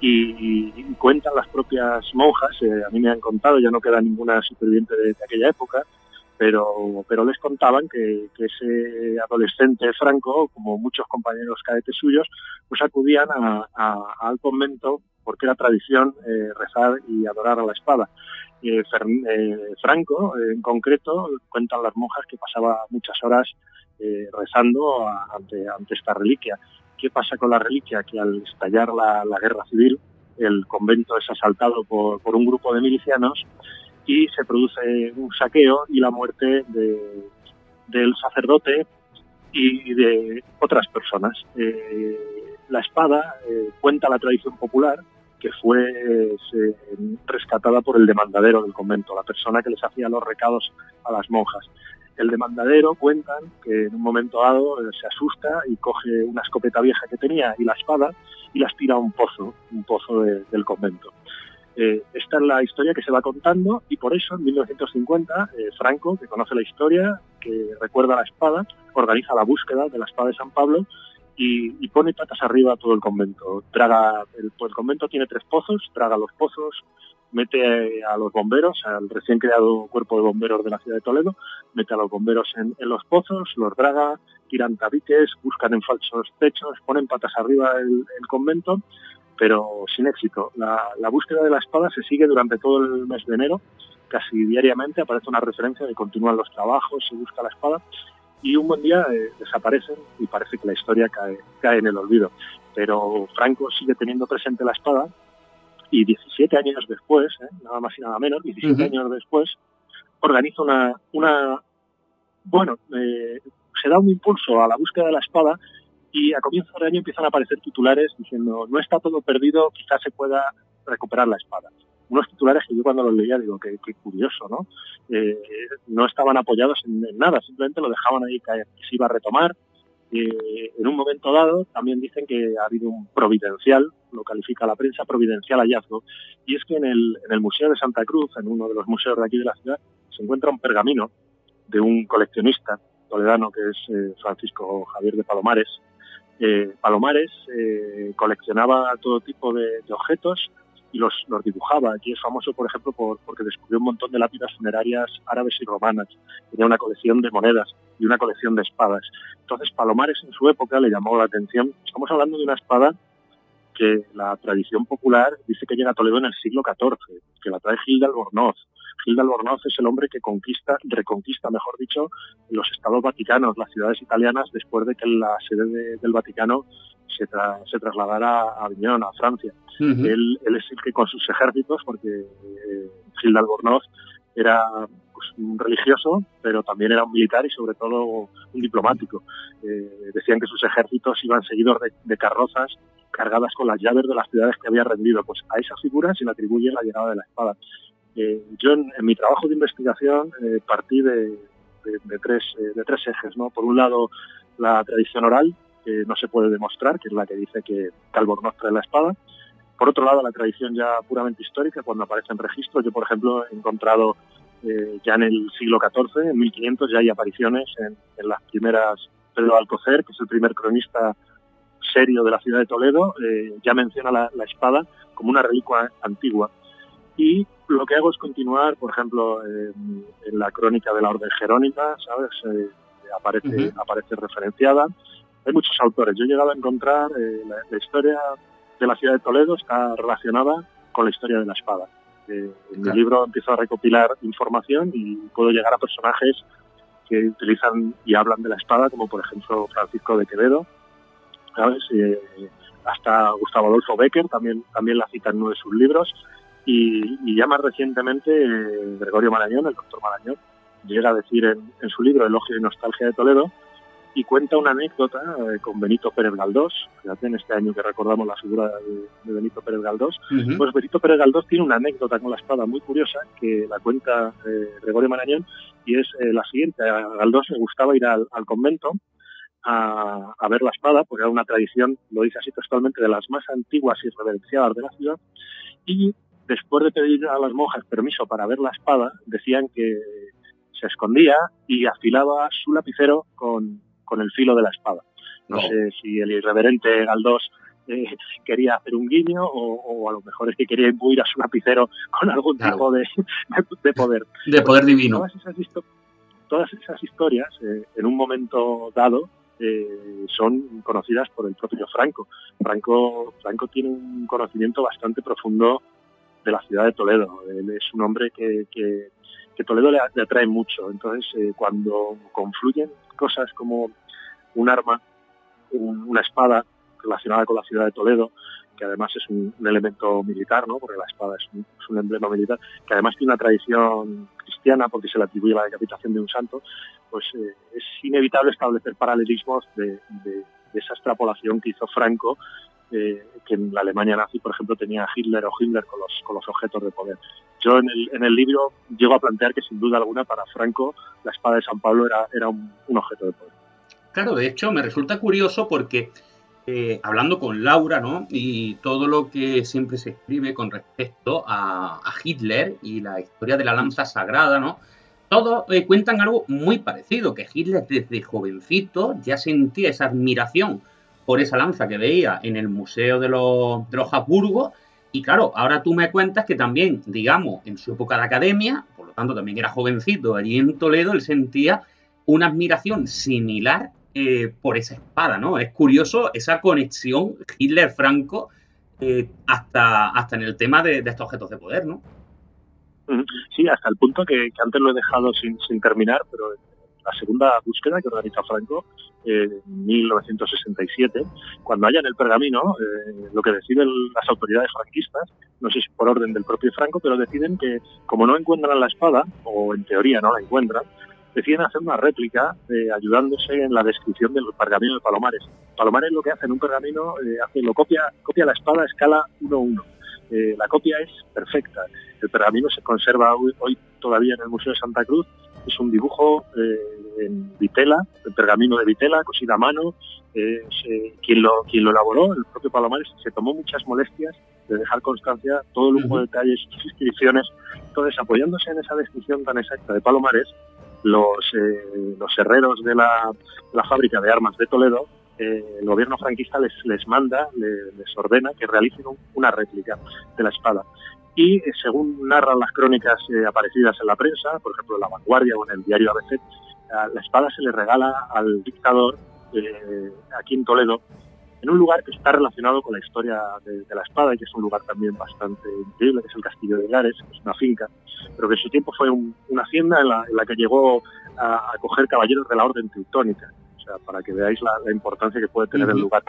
y, cuentan las propias monjas, eh, a mí me han contado, ya no queda ninguna superviviente de, aquella época, pero, les contaban que, ese adolescente franco, como muchos compañeros cadetes suyos, pues acudían al convento porque era tradición eh, rezar y adorar a la espada. Eh, Franco, en concreto, cuentan las monjas que pasaba muchas horas eh, rezando ante esta reliquia. ¿Qué pasa con la reliquia? Que al estallar la, guerra civil, el convento es asaltado por, un grupo de milicianos y se produce un saqueo y la muerte del sacerdote y de otras personas. la espada cuenta la tradición popular que fue rescatada por el demandadero del convento, la persona que les hacía los recados a las monjas. El demandadero cuentan que en un momento dado eh, se asusta y coge una escopeta vieja que tenía y la espada y las tira a un pozo, un pozo del convento. Eh, esta es la historia que se va contando y por eso en 1950 eh, Franco, que conoce la historia, que recuerda la espada, organiza la búsqueda de la espada de San Pablo y, pone patas arriba todo el convento. Traga, el, el, convento tiene tres pozos, traga los pozos, mete a los bomberos, al recién creado cuerpo de bomberos de la ciudad de Toledo, mete a los bomberos en, los pozos, los draga, tiran tabiques, buscan en falsos techos, ponen patas arriba el, convento, pero sin éxito. La, la, búsqueda de la espada se sigue durante todo el mes de enero, casi diariamente aparece una referencia de continúan los trabajos, se busca la espada, y un buen día eh, desaparecen y parece que la historia cae, cae en el olvido. Pero Franco sigue teniendo presente la espada y 17 años después, eh, nada más y nada menos, 17 años después, organiza una, una bueno, eh, se da un impulso a la búsqueda de la espada y a comienzo de año empiezan a aparecer titulares diciendo no está todo perdido, quizás se pueda recuperar la espada unos titulares que yo cuando los leía digo, qué, curioso, ¿no? Eh, no estaban apoyados en, nada, simplemente lo dejaban ahí que, se iba a retomar. Eh, en un momento dado también dicen que ha habido un providencial, lo califica la prensa, providencial hallazgo, y es que en el, en el Museo de Santa Cruz, en uno de los museos de aquí de la ciudad, se encuentra un pergamino de un coleccionista toledano que es eh, Francisco Javier de Palomares. Palomares coleccionaba todo tipo de objetos, y los, los dibujaba. Aquí es famoso, por ejemplo, por, porque descubrió un montón de lápidas funerarias árabes y romanas. Tenía una colección de monedas y una colección de espadas. Entonces, Palomares en su época le llamó la atención. Estamos hablando de una espada que la tradición popular dice que llega a Toledo en el siglo XIV, que la trae Gilda Albornoz. Gilda Albornoz es el hombre que conquista, reconquista, mejor dicho, los estados vaticanos, las ciudades italianas, después de que la sede del Vaticano se, se trasladara a Aviñón, a Francia. él, es el que con sus ejércitos, porque eh, Gilda Albornoz era pues, un religioso, pero también era un militar y sobre todo un diplomático. Eh, decían que sus ejércitos iban seguidos de, carrozas cargadas con las llaves de las ciudades que había rendido. Pues a esa figura se le atribuye la llegada de la espada. Eh, yo en, mi trabajo de investigación partí de, tres, de tres ejes. ¿no? Por un lado, la tradición oral, que no se puede demostrar, que es la que dice que Albornoz trae la espada. Por otro lado, la tradición ya puramente histórica, cuando aparece en registros. Yo, por ejemplo, he encontrado eh, ya en el siglo XIV, en 1500, ya hay apariciones en, las primeras. Pedro Alcocer, que es el primer cronista serio de la ciudad de Toledo, eh, ya menciona la, espada como una reliquia antigua. Y lo que hago es continuar, por ejemplo, en la crónica de la Orden Jerónima, ¿sabes? Eh, aparece, aparece referenciada. Hay muchos autores. Yo he llegado a encontrar la, historia de la ciudad de Toledo está relacionada con la historia de la espada. en mi libro empiezo a recopilar información y puedo llegar a personajes que utilizan y hablan de la espada, como por ejemplo Francisco de Quevedo, ¿sabes? Eh, hasta Gustavo Adolfo Becker también, también la cita en uno de sus libros. Y, ya más recientemente eh, Gregorio Marañón, el doctor Marañón, llega a decir en, en su libro Elogio y Nostalgia de Toledo y cuenta una anécdota eh, con Benito Pérez Galdós, fíjate en este año que recordamos la figura de, Benito Pérez Galdós, pues Benito Pérez Galdós tiene una anécdota con la espada muy curiosa que la cuenta eh, Gregorio Marañón y es eh, la siguiente, a Galdós le gustaba ir al, convento a, a, ver la espada, porque era una tradición, lo dice así textualmente, de las más antiguas y reverenciadas de la ciudad, y después de pedir a las monjas permiso para ver la espada, decían que se escondía y afilaba su lapicero con, con el filo de la espada. No, sé si el irreverente Galdós eh, quería hacer un guiño o, a lo mejor es que quería imbuir a su lapicero con algún tipo de, poder. De poder divino. Todas esas, historias, eh, en un momento dado, eh, son conocidas por el propio Franco. Franco. Tiene un conocimiento bastante profundo de la ciudad de Toledo. Él es un hombre que, que, Toledo le, atrae mucho. Entonces, cuando confluyen cosas como un arma, una espada relacionada con la ciudad de Toledo, que además es un, elemento militar, ¿no? porque la espada es un, emblema militar, que además tiene una tradición cristiana porque se le atribuye la decapitación de un santo, pues eh, es inevitable establecer paralelismos de, esa extrapolación que hizo Franco, eh, que en la Alemania nazi, por ejemplo, tenía Hitler o Hitler con los, con los objetos de poder. Yo en el, en el libro llego a plantear que sin duda alguna para Franco la espada de San Pablo era, era un objeto de poder. Claro, de hecho me resulta curioso porque eh, hablando con Laura, ¿no? Y todo lo que siempre se escribe con respecto a, Hitler y la historia de la lanza sagrada, ¿no? Todos eh, cuentan algo muy parecido, que Hitler desde jovencito ya sentía esa admiración por esa lanza que veía en el Museo de los, de los Habsburgo. Y claro, ahora tú me cuentas que también, digamos, en su época de academia, por lo tanto también era jovencito, allí en Toledo, él sentía una admiración similar eh, por esa espada, ¿no? Es curioso esa conexión Hitler-Franco eh, hasta, hasta en el tema de, estos objetos de poder, ¿no? Sí, hasta el punto que, antes lo he dejado sin, terminar, pero la segunda búsqueda que organiza Franco en 1967, cuando en el pergamino, eh, lo que deciden las autoridades franquistas, no sé si por orden del propio Franco, pero deciden que como no encuentran la espada, o en teoría no la encuentran, deciden hacer una réplica eh, ayudándose en la descripción del pergamino de Palomares. Palomares lo que hace en un pergamino, eh, hace, lo copia, copia la espada a escala 1-1. Eh, la copia es perfecta. El pergamino se conserva hoy, todavía en el Museo de Santa Cruz. Es un dibujo en vitela, el pergamino de vitela, cosido a mano. quien, lo, quien lo elaboró, el propio Palomares, se tomó muchas molestias de dejar constancia todo el lujo de detalles, sus inscripciones. Entonces, apoyándose en esa descripción tan exacta de Palomares, los, eh, los herreros de la, fábrica de armas de Toledo, eh, el gobierno franquista les, les manda, les, ordena que realicen una réplica de la espada. Y eh, según narran las crónicas aparecidas en la prensa, por ejemplo en La Vanguardia o en el diario ABC, la espada se le regala al dictador aquí en Toledo en un lugar que está relacionado con la historia de, la espada y que es un lugar también bastante increíble, que es el Castillo de Gares, que es una finca, pero que en su tiempo fue una hacienda en la, que llegó a acoger caballeros de la Orden Teutónica, o sea, para que veáis la, importancia que puede tener el lugar.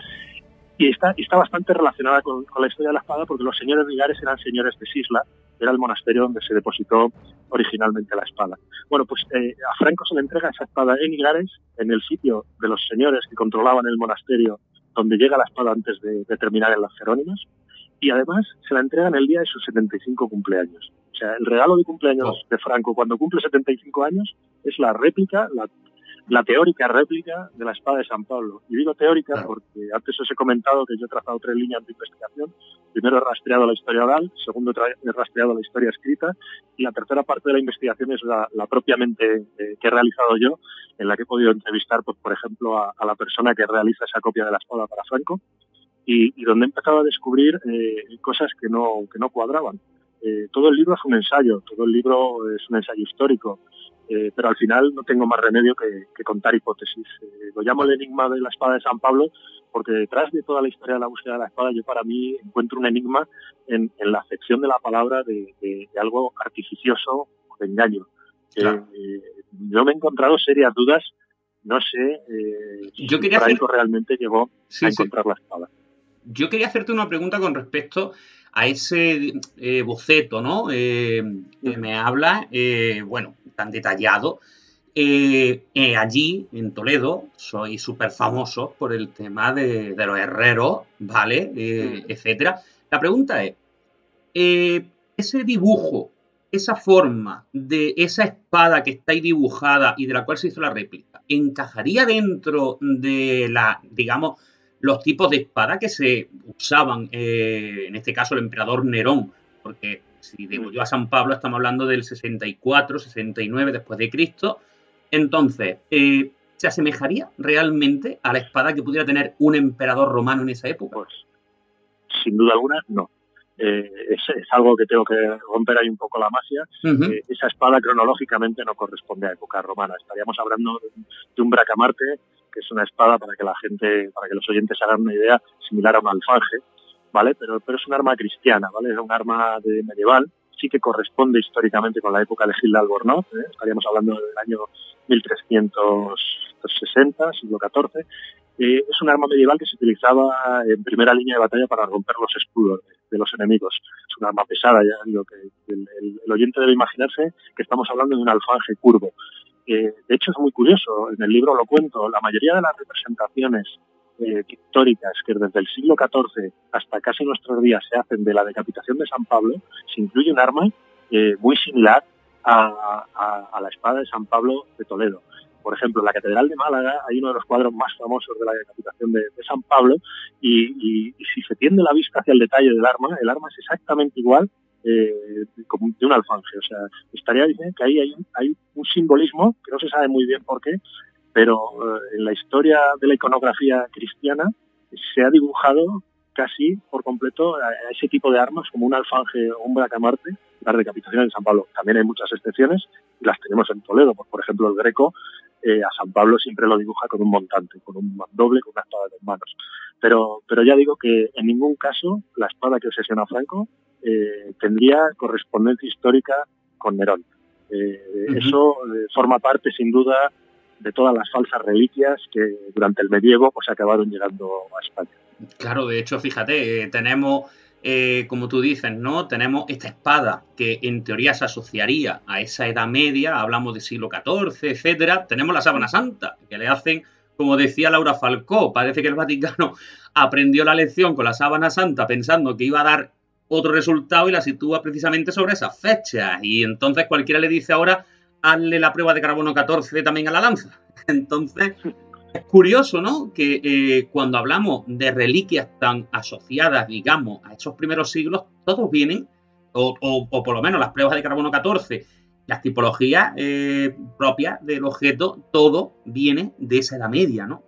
Y está, está bastante relacionada con, la historia de la espada porque los señores de Gares eran señores de Sisla, era el monasterio donde se depositó originalmente la espada. Bueno, pues eh, a Franco se le entrega esa espada en Igares, en el sitio de los señores que controlaban el monasterio donde llega la espada antes de, terminar en las Jerónimas, y además se la entregan el día de sus 75 cumpleaños. O sea, el regalo de cumpleaños oh. de Franco cuando cumple 75 años es la réplica, la, la teórica réplica de la espada de San Pablo. Y digo teórica porque antes os he comentado que yo he trazado tres líneas de investigación. Primero he rastreado la historia oral, segundo he rastreado la historia escrita y la tercera parte de la investigación es la, propiamente eh, que he realizado yo, en la que he podido entrevistar, pues, por ejemplo, a, la persona que realiza esa copia de la espada para Franco y, donde he empezado a descubrir eh, cosas que no, que no cuadraban. Eh, todo el libro es un ensayo, todo el libro es un ensayo histórico, eh, pero al final no tengo más remedio que, contar hipótesis. Eh, lo llamo el enigma de la espada de San Pablo porque detrás de toda la historia de la búsqueda de la espada yo para mí encuentro un enigma en, la acepción de la palabra de, algo artificioso o de engaño. yo me he encontrado serias dudas, no sé si yo quería realmente llegó a encontrar la espada. Yo quería hacerte una pregunta con respecto a ese eh, boceto, ¿no? Eh, que me habla, eh, bueno, tan detallado. allí, en Toledo, soy súper famoso por el tema de, los herreros, ¿vale? etcétera. La pregunta es, ese dibujo, esa forma de esa espada que está ahí dibujada y de la cual se hizo la réplica, ¿encajaría dentro de la, digamos, los tipos de espada que se usaban, eh, en este caso el emperador Nerón, porque si digo yo a San Pablo estamos hablando del 64, 69 después de Cristo, entonces, eh, ¿se asemejaría realmente a la espada que pudiera tener un emperador romano en esa época? Pues, sin duda alguna, no. Eh, es, algo que tengo que romper ahí un poco la magia. esa espada cronológicamente no corresponde a época romana. Estaríamos hablando de un bracamarte que es una espada para que la gente, para que los oyentes hagan una idea similar a un alfanje, ¿vale? Pero, es un arma cristiana, ¿vale? Es un arma medieval, sí que corresponde históricamente con la época de Gil de Albornoz, ¿eh? estaríamos hablando del año 1360, siglo XIV. Es un arma medieval que se utilizaba en primera línea de batalla para romper los escudos de, los enemigos. Es un arma pesada, ya digo que el, el oyente debe imaginarse que estamos hablando de un alfanje curvo de hecho es muy curioso, en el libro lo cuento, la mayoría de las representaciones eh, pictóricas que desde el siglo XIV hasta casi nuestros días se hacen de la decapitación de San Pablo, se incluye un arma eh, muy similar a, la espada de San Pablo de Toledo. Por ejemplo, en la Catedral de Málaga hay uno de los cuadros más famosos de la decapitación de, San Pablo y, y, si se tiende la vista hacia el detalle del arma, el arma es exactamente igual eh, de un alfanje. O sea, estaría diciendo que ahí hay un, hay un simbolismo que no se sabe muy bien por qué, pero eh, en la historia de la iconografía cristiana se ha dibujado casi por completo a, ese tipo de armas como un alfanje o un bracamarte, las decapitaciones de San Pablo. También hay muchas excepciones y las tenemos en Toledo. Pues, por ejemplo, el Greco eh, a San Pablo siempre lo dibuja con un montante, con un doble, con una espada de dos manos. Pero, pero ya digo que en ningún caso la espada que obsesiona a Franco eh, tendría correspondencia histórica con Nerón. Eh, eso eh, forma parte, sin duda, de todas las falsas reliquias que durante el medievo pues, acabaron llegando a España. Claro, de hecho, fíjate, tenemos, como tú dices, ¿no? Tenemos esta espada que en teoría se asociaría a esa Edad Media, hablamos del siglo XIV, etcétera. Tenemos la sábana santa, que le hacen como decía Laura Falcó, parece que el Vaticano aprendió la lección con la sábana santa pensando que iba a dar otro resultado y la sitúa precisamente sobre esas fechas. Y entonces cualquiera le dice ahora, hazle la prueba de carbono 14 también a la lanza. Entonces, es curioso, ¿no? Que eh, cuando hablamos de reliquias tan asociadas, digamos, a esos primeros siglos, todos vienen, o, por lo menos las pruebas de carbono 14, las tipologías eh, propias del objeto, todo viene de esa edad media, ¿no?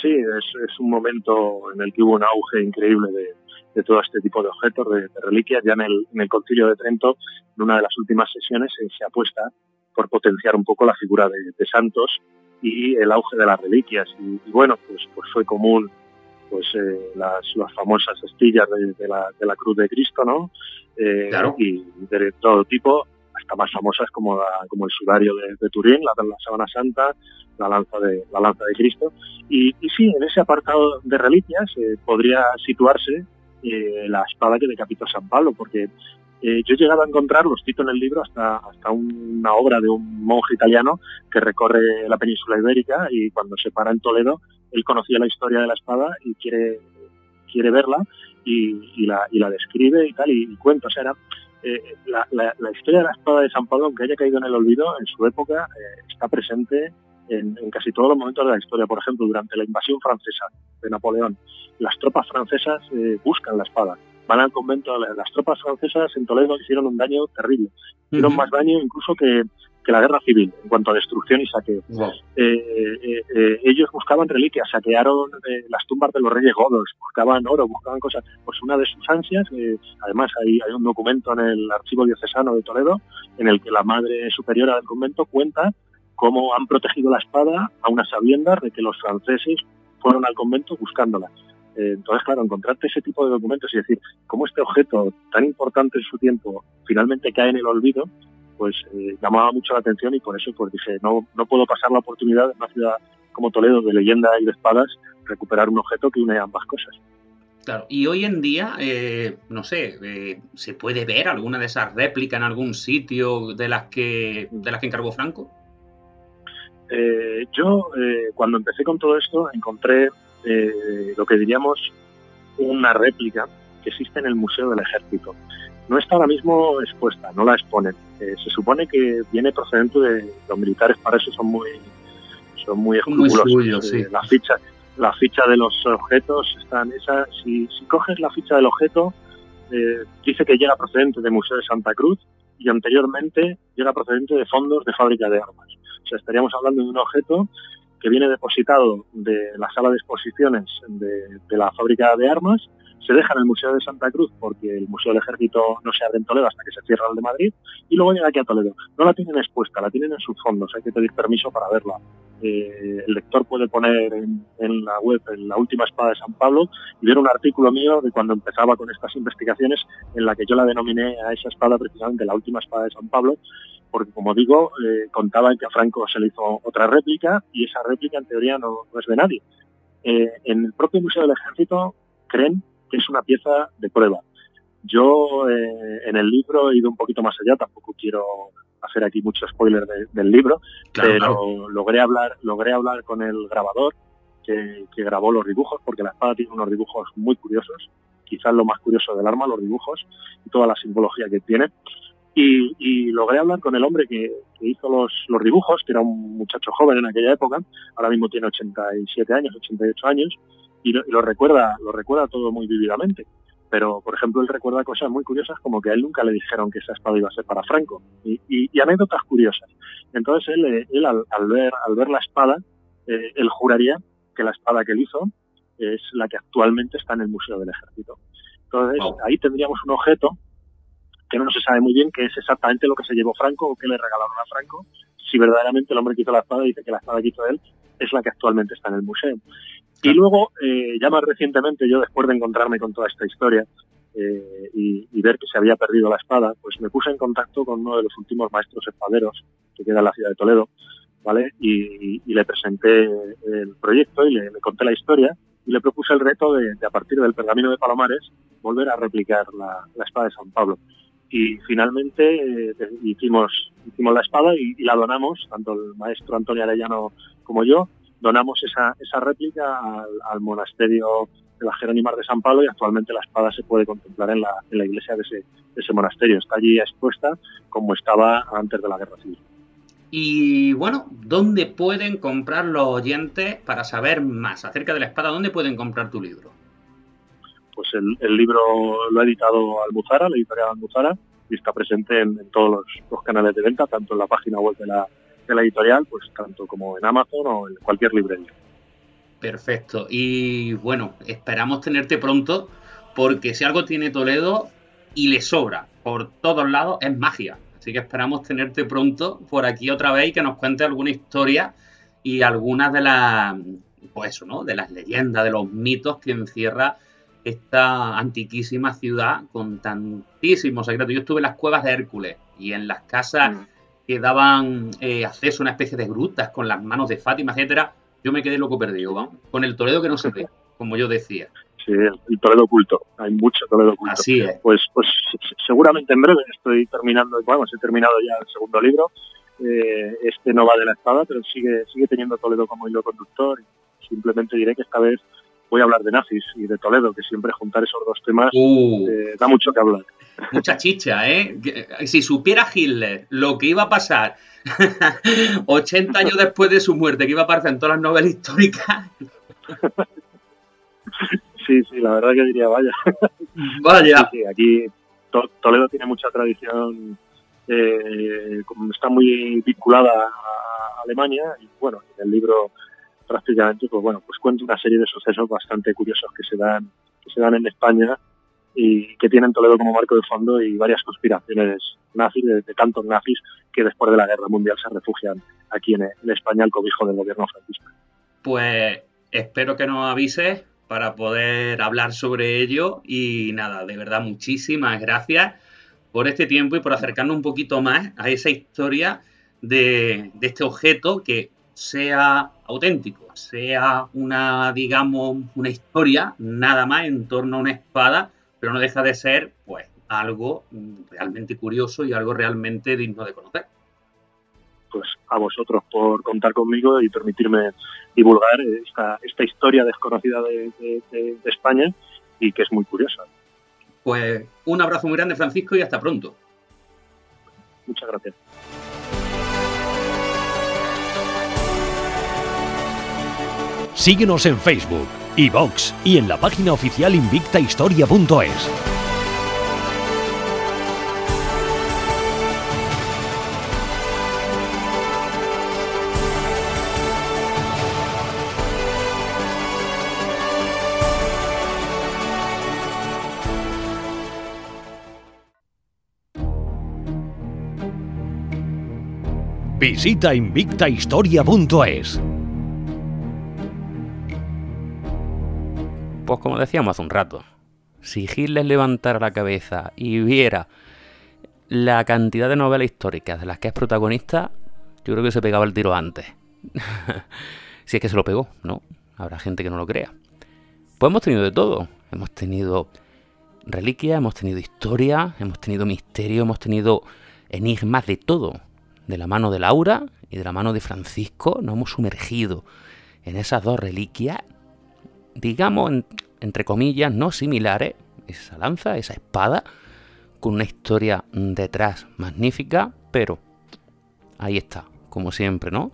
Sí, es, es un momento en el que hubo un auge increíble de, de todo este tipo de objetos, de, reliquias. Ya en el, en el, Concilio de Trento, en una de las últimas sesiones, se apuesta por potenciar un poco la figura de, santos y el auge de las reliquias. Y, bueno, pues, pues fue común pues eh, las, las, famosas estillas de, la, de, la, cruz de Cristo, ¿no? Eh, y de todo tipo, hasta más famosas como, como el sudario de, Turín, la, la sábana santa, la lanza de, la lanza de Cristo. Y, y sí, en ese apartado de reliquias eh, podría situarse eh, la espada que decapitó San Pablo, porque eh, yo he llegado a encontrar, los cito en el libro, hasta, hasta una obra de un monje italiano que recorre la península ibérica y cuando se para en Toledo, él conocía la historia de la espada y quiere, quiere verla y, la, y la describe y tal, y, cuenta. O sea, era, eh, la, la, historia de la espada de San Pablo, aunque haya caído en el olvido, en su época está presente en, casi todos los momentos de la historia. Por ejemplo, durante la invasión francesa de Napoleón, las tropas francesas eh, buscan la espada. Van al convento, las tropas francesas en Toledo hicieron un daño terrible. Hicieron más daño incluso que, que la guerra civil en cuanto a destrucción y saqueo. Eh, eh, eh, ellos buscaban reliquias, saquearon las tumbas de los reyes godos, buscaban oro, buscaban cosas. Pues una de sus ansias, además hay, hay un documento en el archivo diocesano de Toledo en el que la madre superiora del convento cuenta cómo han protegido la espada a unas sabiendas de que los franceses fueron al convento buscándola. Entonces, claro, encontrarte ese tipo de documentos y decir cómo este objeto tan importante en su tiempo finalmente cae en el olvido, pues eh, llamaba mucho la atención y por eso pues dije, no, no puedo pasar la oportunidad en una ciudad como Toledo de leyenda y de espadas recuperar un objeto que une ambas cosas. Claro, y hoy en día, eh, no sé, eh, ¿se puede ver alguna de esas réplicas en algún sitio de las que, de las que encargó Franco? Yo, cuando empecé con todo esto, encontré lo que diríamos una réplica que existe en el Museo del Ejército no está ahora mismo expuesta, no la exponen. Eh, se supone que viene procedente de los militares, para eso son muy son muy escrupulosos. Eh, la ficha la ficha de los objetos está en esa. Si, si coges la ficha del objeto, eh, dice que llega procedente del Museo de Santa Cruz y anteriormente llega procedente de fondos de fábrica de armas. O sea, estaríamos hablando de un objeto que viene depositado de la sala de exposiciones de, de la fábrica de armas se deja en el Museo de Santa Cruz porque el Museo del Ejército no se abre en Toledo hasta que se cierra el de Madrid y luego llega aquí a Toledo. No la tienen expuesta, la tienen en sus fondos, hay que pedir permiso para verla. Eh, el lector puede poner en, la web en la última espada de San Pablo y ver un artículo mío de cuando empezaba con estas investigaciones en la que yo la denominé a esa espada precisamente la última espada de San Pablo porque como digo, eh, contaba que a Franco se le hizo otra réplica y esa réplica en teoría no, es de nadie. Eh, en el propio Museo del Ejército creen que es una pieza de prueba. Yo eh, en el libro he ido un poquito más allá, tampoco quiero hacer aquí mucho spoiler del libro, pero logré hablar, logré hablar con el grabador que, grabó los dibujos, porque la espada tiene unos dibujos muy curiosos, quizás lo más curioso del arma, los dibujos y toda la simbología que tiene. Y, logré hablar con el hombre que, hizo los, los, dibujos, que era un muchacho joven en aquella época, ahora mismo tiene 87 años, 88 años, y lo, recuerda, lo recuerda todo muy vívidamente. Pero, por ejemplo, él recuerda cosas muy curiosas como que a él nunca le dijeron que esa espada iba a ser para Franco y, anécdotas curiosas. Entonces él, él al, ver, al ver la espada, eh, él juraría que la espada que él hizo es la que actualmente está en el Museo del Ejército. Entonces ahí tendríamos un objeto que no se sabe muy bien qué es exactamente lo que se llevó Franco o qué le regalaron a Franco, si verdaderamente el hombre que hizo la espada dice que la espada que hizo él es la que actualmente está en el museo. Y luego, eh, ya más recientemente, yo después de encontrarme con toda esta historia eh, y, ver que se había perdido la espada, pues me puse en contacto con uno de los últimos maestros espaderos que queda en la ciudad de Toledo, ¿vale? Y, le presenté el proyecto y le, conté la historia y le propuse el reto de, a partir del pergamino de Palomares, volver a replicar la, espada de San Pablo. Y finalmente eh, hicimos, hicimos la espada y, y, la donamos, tanto el maestro Antonio Arellano como yo, donamos esa, esa réplica al, monasterio de la Jerónimar de San Pablo y actualmente la espada se puede contemplar en la, en la iglesia de ese, de ese monasterio. Está allí expuesta como estaba antes de la guerra civil. Y bueno, ¿dónde pueden comprar los oyentes para saber más acerca de la espada? ¿Dónde pueden comprar tu libro? Pues el, libro lo ha editado Almuzara, la editorial Almuzara, y está presente en, todos los, canales de venta, tanto en la página web de la, de la editorial, pues tanto como en Amazon o en cualquier librería. Perfecto. Y bueno, esperamos tenerte pronto, porque si algo tiene Toledo y le sobra por todos lados, es magia. Así que esperamos tenerte pronto por aquí otra vez y que nos cuente alguna historia y algunas de las, pues eso, ¿no? De las leyendas, de los mitos que encierra esta antiquísima ciudad con tantísimos secretos. Yo estuve en las cuevas de Hércules y en las casas mm que daban eh, acceso a una especie de grutas con las manos de Fátima, etcétera, yo me quedé loco perdido, vamos, con el Toledo que no se ve, como yo decía. Sí, el Toledo oculto, hay mucho Toledo oculto. Así es. Pues, pues seguramente en breve estoy terminando, bueno, he terminado ya el segundo libro, eh, este no va de la espada, pero sigue, sigue teniendo Toledo como hilo conductor. Simplemente diré que esta vez voy a hablar de nazis y de Toledo, que siempre juntar esos dos temas uh. eh, da mucho que hablar. Mucha chicha, ¿eh? Si supiera Hitler lo que iba a pasar 80 años después de su muerte, que iba a aparecer en todas las novelas históricas. Sí, sí, la verdad que diría, vaya. Vaya. Sí, aquí Toledo tiene mucha tradición, eh, está muy vinculada a Alemania y bueno, en el libro prácticamente, pues bueno, pues cuento una serie de sucesos bastante curiosos que se dan, que se dan en España y que tienen Toledo como marco de fondo y varias conspiraciones nazis, de, tantos nazis que después de la Guerra Mundial se refugian aquí en, España al cobijo del gobierno franquista. Pues espero que nos avises para poder hablar sobre ello y nada, de verdad muchísimas gracias por este tiempo y por acercarnos un poquito más a esa historia de este objeto que sea auténtico, sea una, digamos, una historia nada más en torno a una espada pero no deja de ser, pues, algo realmente curioso y algo realmente digno de conocer. Pues a vosotros por contar conmigo y permitirme divulgar esta, esta historia desconocida de, de España y que es muy curiosa. Pues un abrazo muy grande, Francisco, y hasta pronto. Muchas gracias. Síguenos en Facebook iVox y en la página oficial invictahistoria.es. Visita invictahistoria.es. Pues como decíamos hace un rato, si Hitler levantara la cabeza y viera la cantidad de novelas históricas de las que es protagonista, yo creo que se pegaba el tiro antes. si es que se lo pegó, ¿no? Habrá gente que no lo crea. Pues hemos tenido de todo. Hemos tenido reliquias, hemos tenido historia, hemos tenido misterio, hemos tenido enigmas de todo. De la mano de Laura y de la mano de Francisco nos hemos sumergido en esas dos reliquias digamos, entre comillas, no similares, esa lanza, esa espada, con una historia detrás magnífica, pero ahí está, como siempre, ¿no?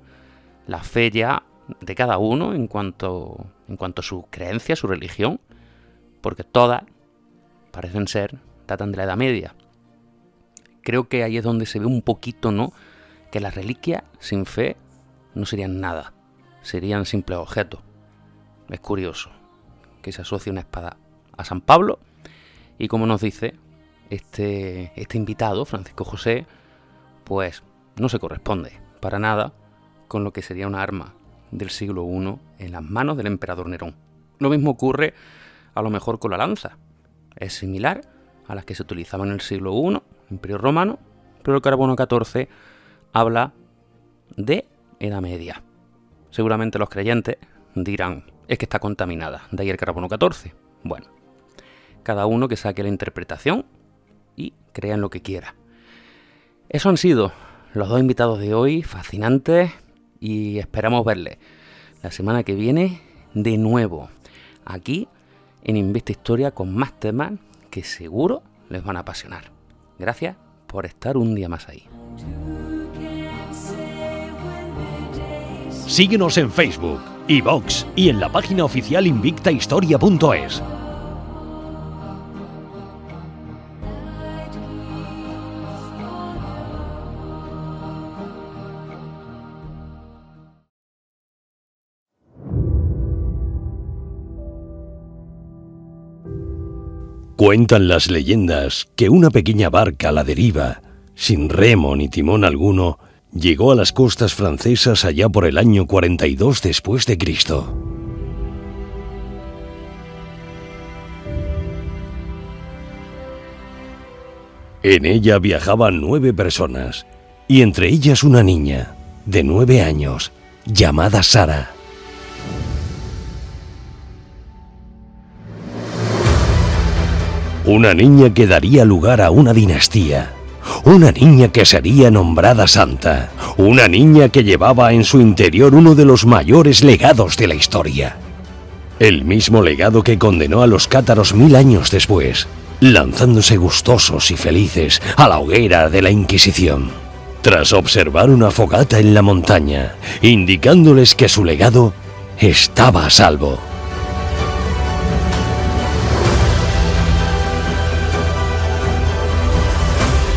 La fe ya de cada uno en cuanto, en cuanto a su creencia, su religión, porque todas parecen ser, datan de la Edad Media. Creo que ahí es donde se ve un poquito, ¿no? Que las reliquias sin fe no serían nada, serían simples objetos. Es curioso que se asocie una espada a San Pablo y como nos dice este, este invitado, Francisco José, pues no se corresponde para nada con lo que sería una arma del siglo I en las manos del emperador Nerón. Lo mismo ocurre a lo mejor con la lanza. Es similar a las que se utilizaban en el siglo I, Imperio Romano, pero el carbono 14 habla de Edad Media. Seguramente los creyentes dirán, es que está contaminada, de ahí el carbono 14. Bueno, cada uno que saque la interpretación y crea en lo que quiera. Eso han sido los dos invitados de hoy, fascinantes, y esperamos verles la semana que viene de nuevo, aquí en Invista Historia con más temas que seguro les van a apasionar. Gracias por estar un día más ahí. Síguenos en Facebook iVox y en la página oficial invictahistoria.es. Cuentan las leyendas que una pequeña barca a la deriva, sin remo ni timón alguno, llegó a las costas francesas allá por el año 42 después de Cristo. En ella viajaban nueve personas, y entre ellas una niña, de nueve años, llamada Sara. Una niña que daría lugar a una dinastía una niña que sería nombrada santa, una niña que llevaba en su interior uno de los mayores legados de la historia. El mismo legado que condenó a los cátaros mil años después, lanzándose gustosos y felices a la hoguera de la Inquisición. Tras observar una fogata en la montaña, indicándoles que su legado estaba a salvo.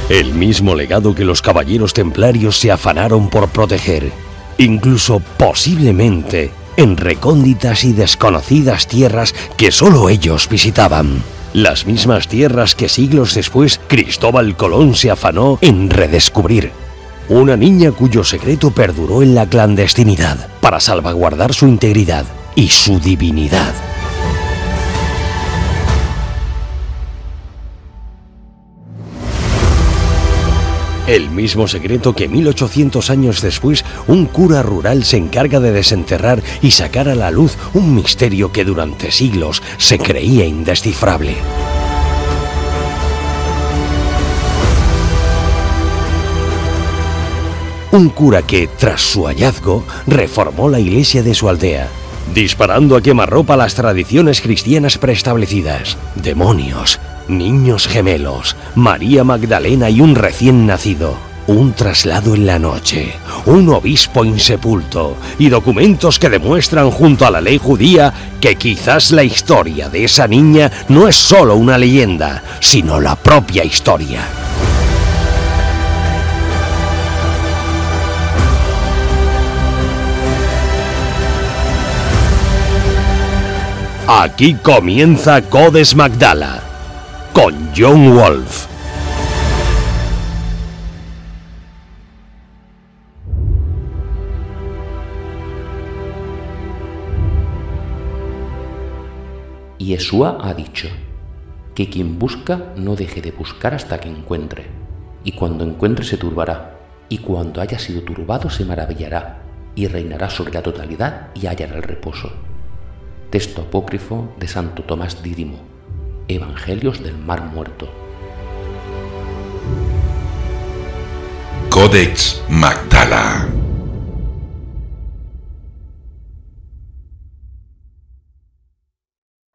El mismo legado que los caballeros templarios se afanaron por proteger, incluso posiblemente en recónditas y desconocidas tierras que solo ellos visitaban. Las mismas tierras que siglos después Cristóbal Colón se afanó en redescubrir. Una niña cuyo secreto perduró en la clandestinidad para salvaguardar su integridad y su divinidad. Mismo secreto que 1800 años después un cura rural se encarga de desenterrar y sacar a la luz un misterio que durante siglos se creía indescifrable. Un cura que, tras su hallazgo, reformó la iglesia de su aldea, disparando a quemarropa las tradiciones cristianas preestablecidas. Demonios, niños gemelos, María Magdalena y un recién nacido. Un traslado en la noche, un obispo insepulto y documentos que demuestran junto a la ley judía que quizás la historia de esa niña no es solo una leyenda, sino la propia historia. Aquí comienza Codes Magdala con John Wolf. Yeshua ha dicho que quien busca no deje de buscar hasta que encuentre, y cuando encuentre se turbará, y cuando haya sido turbado se maravillará, y reinará sobre la totalidad y hallará el reposo. Texto apócrifo de Santo Tomás Dídimo Evangelios del Mar Muerto. Codex Magdala.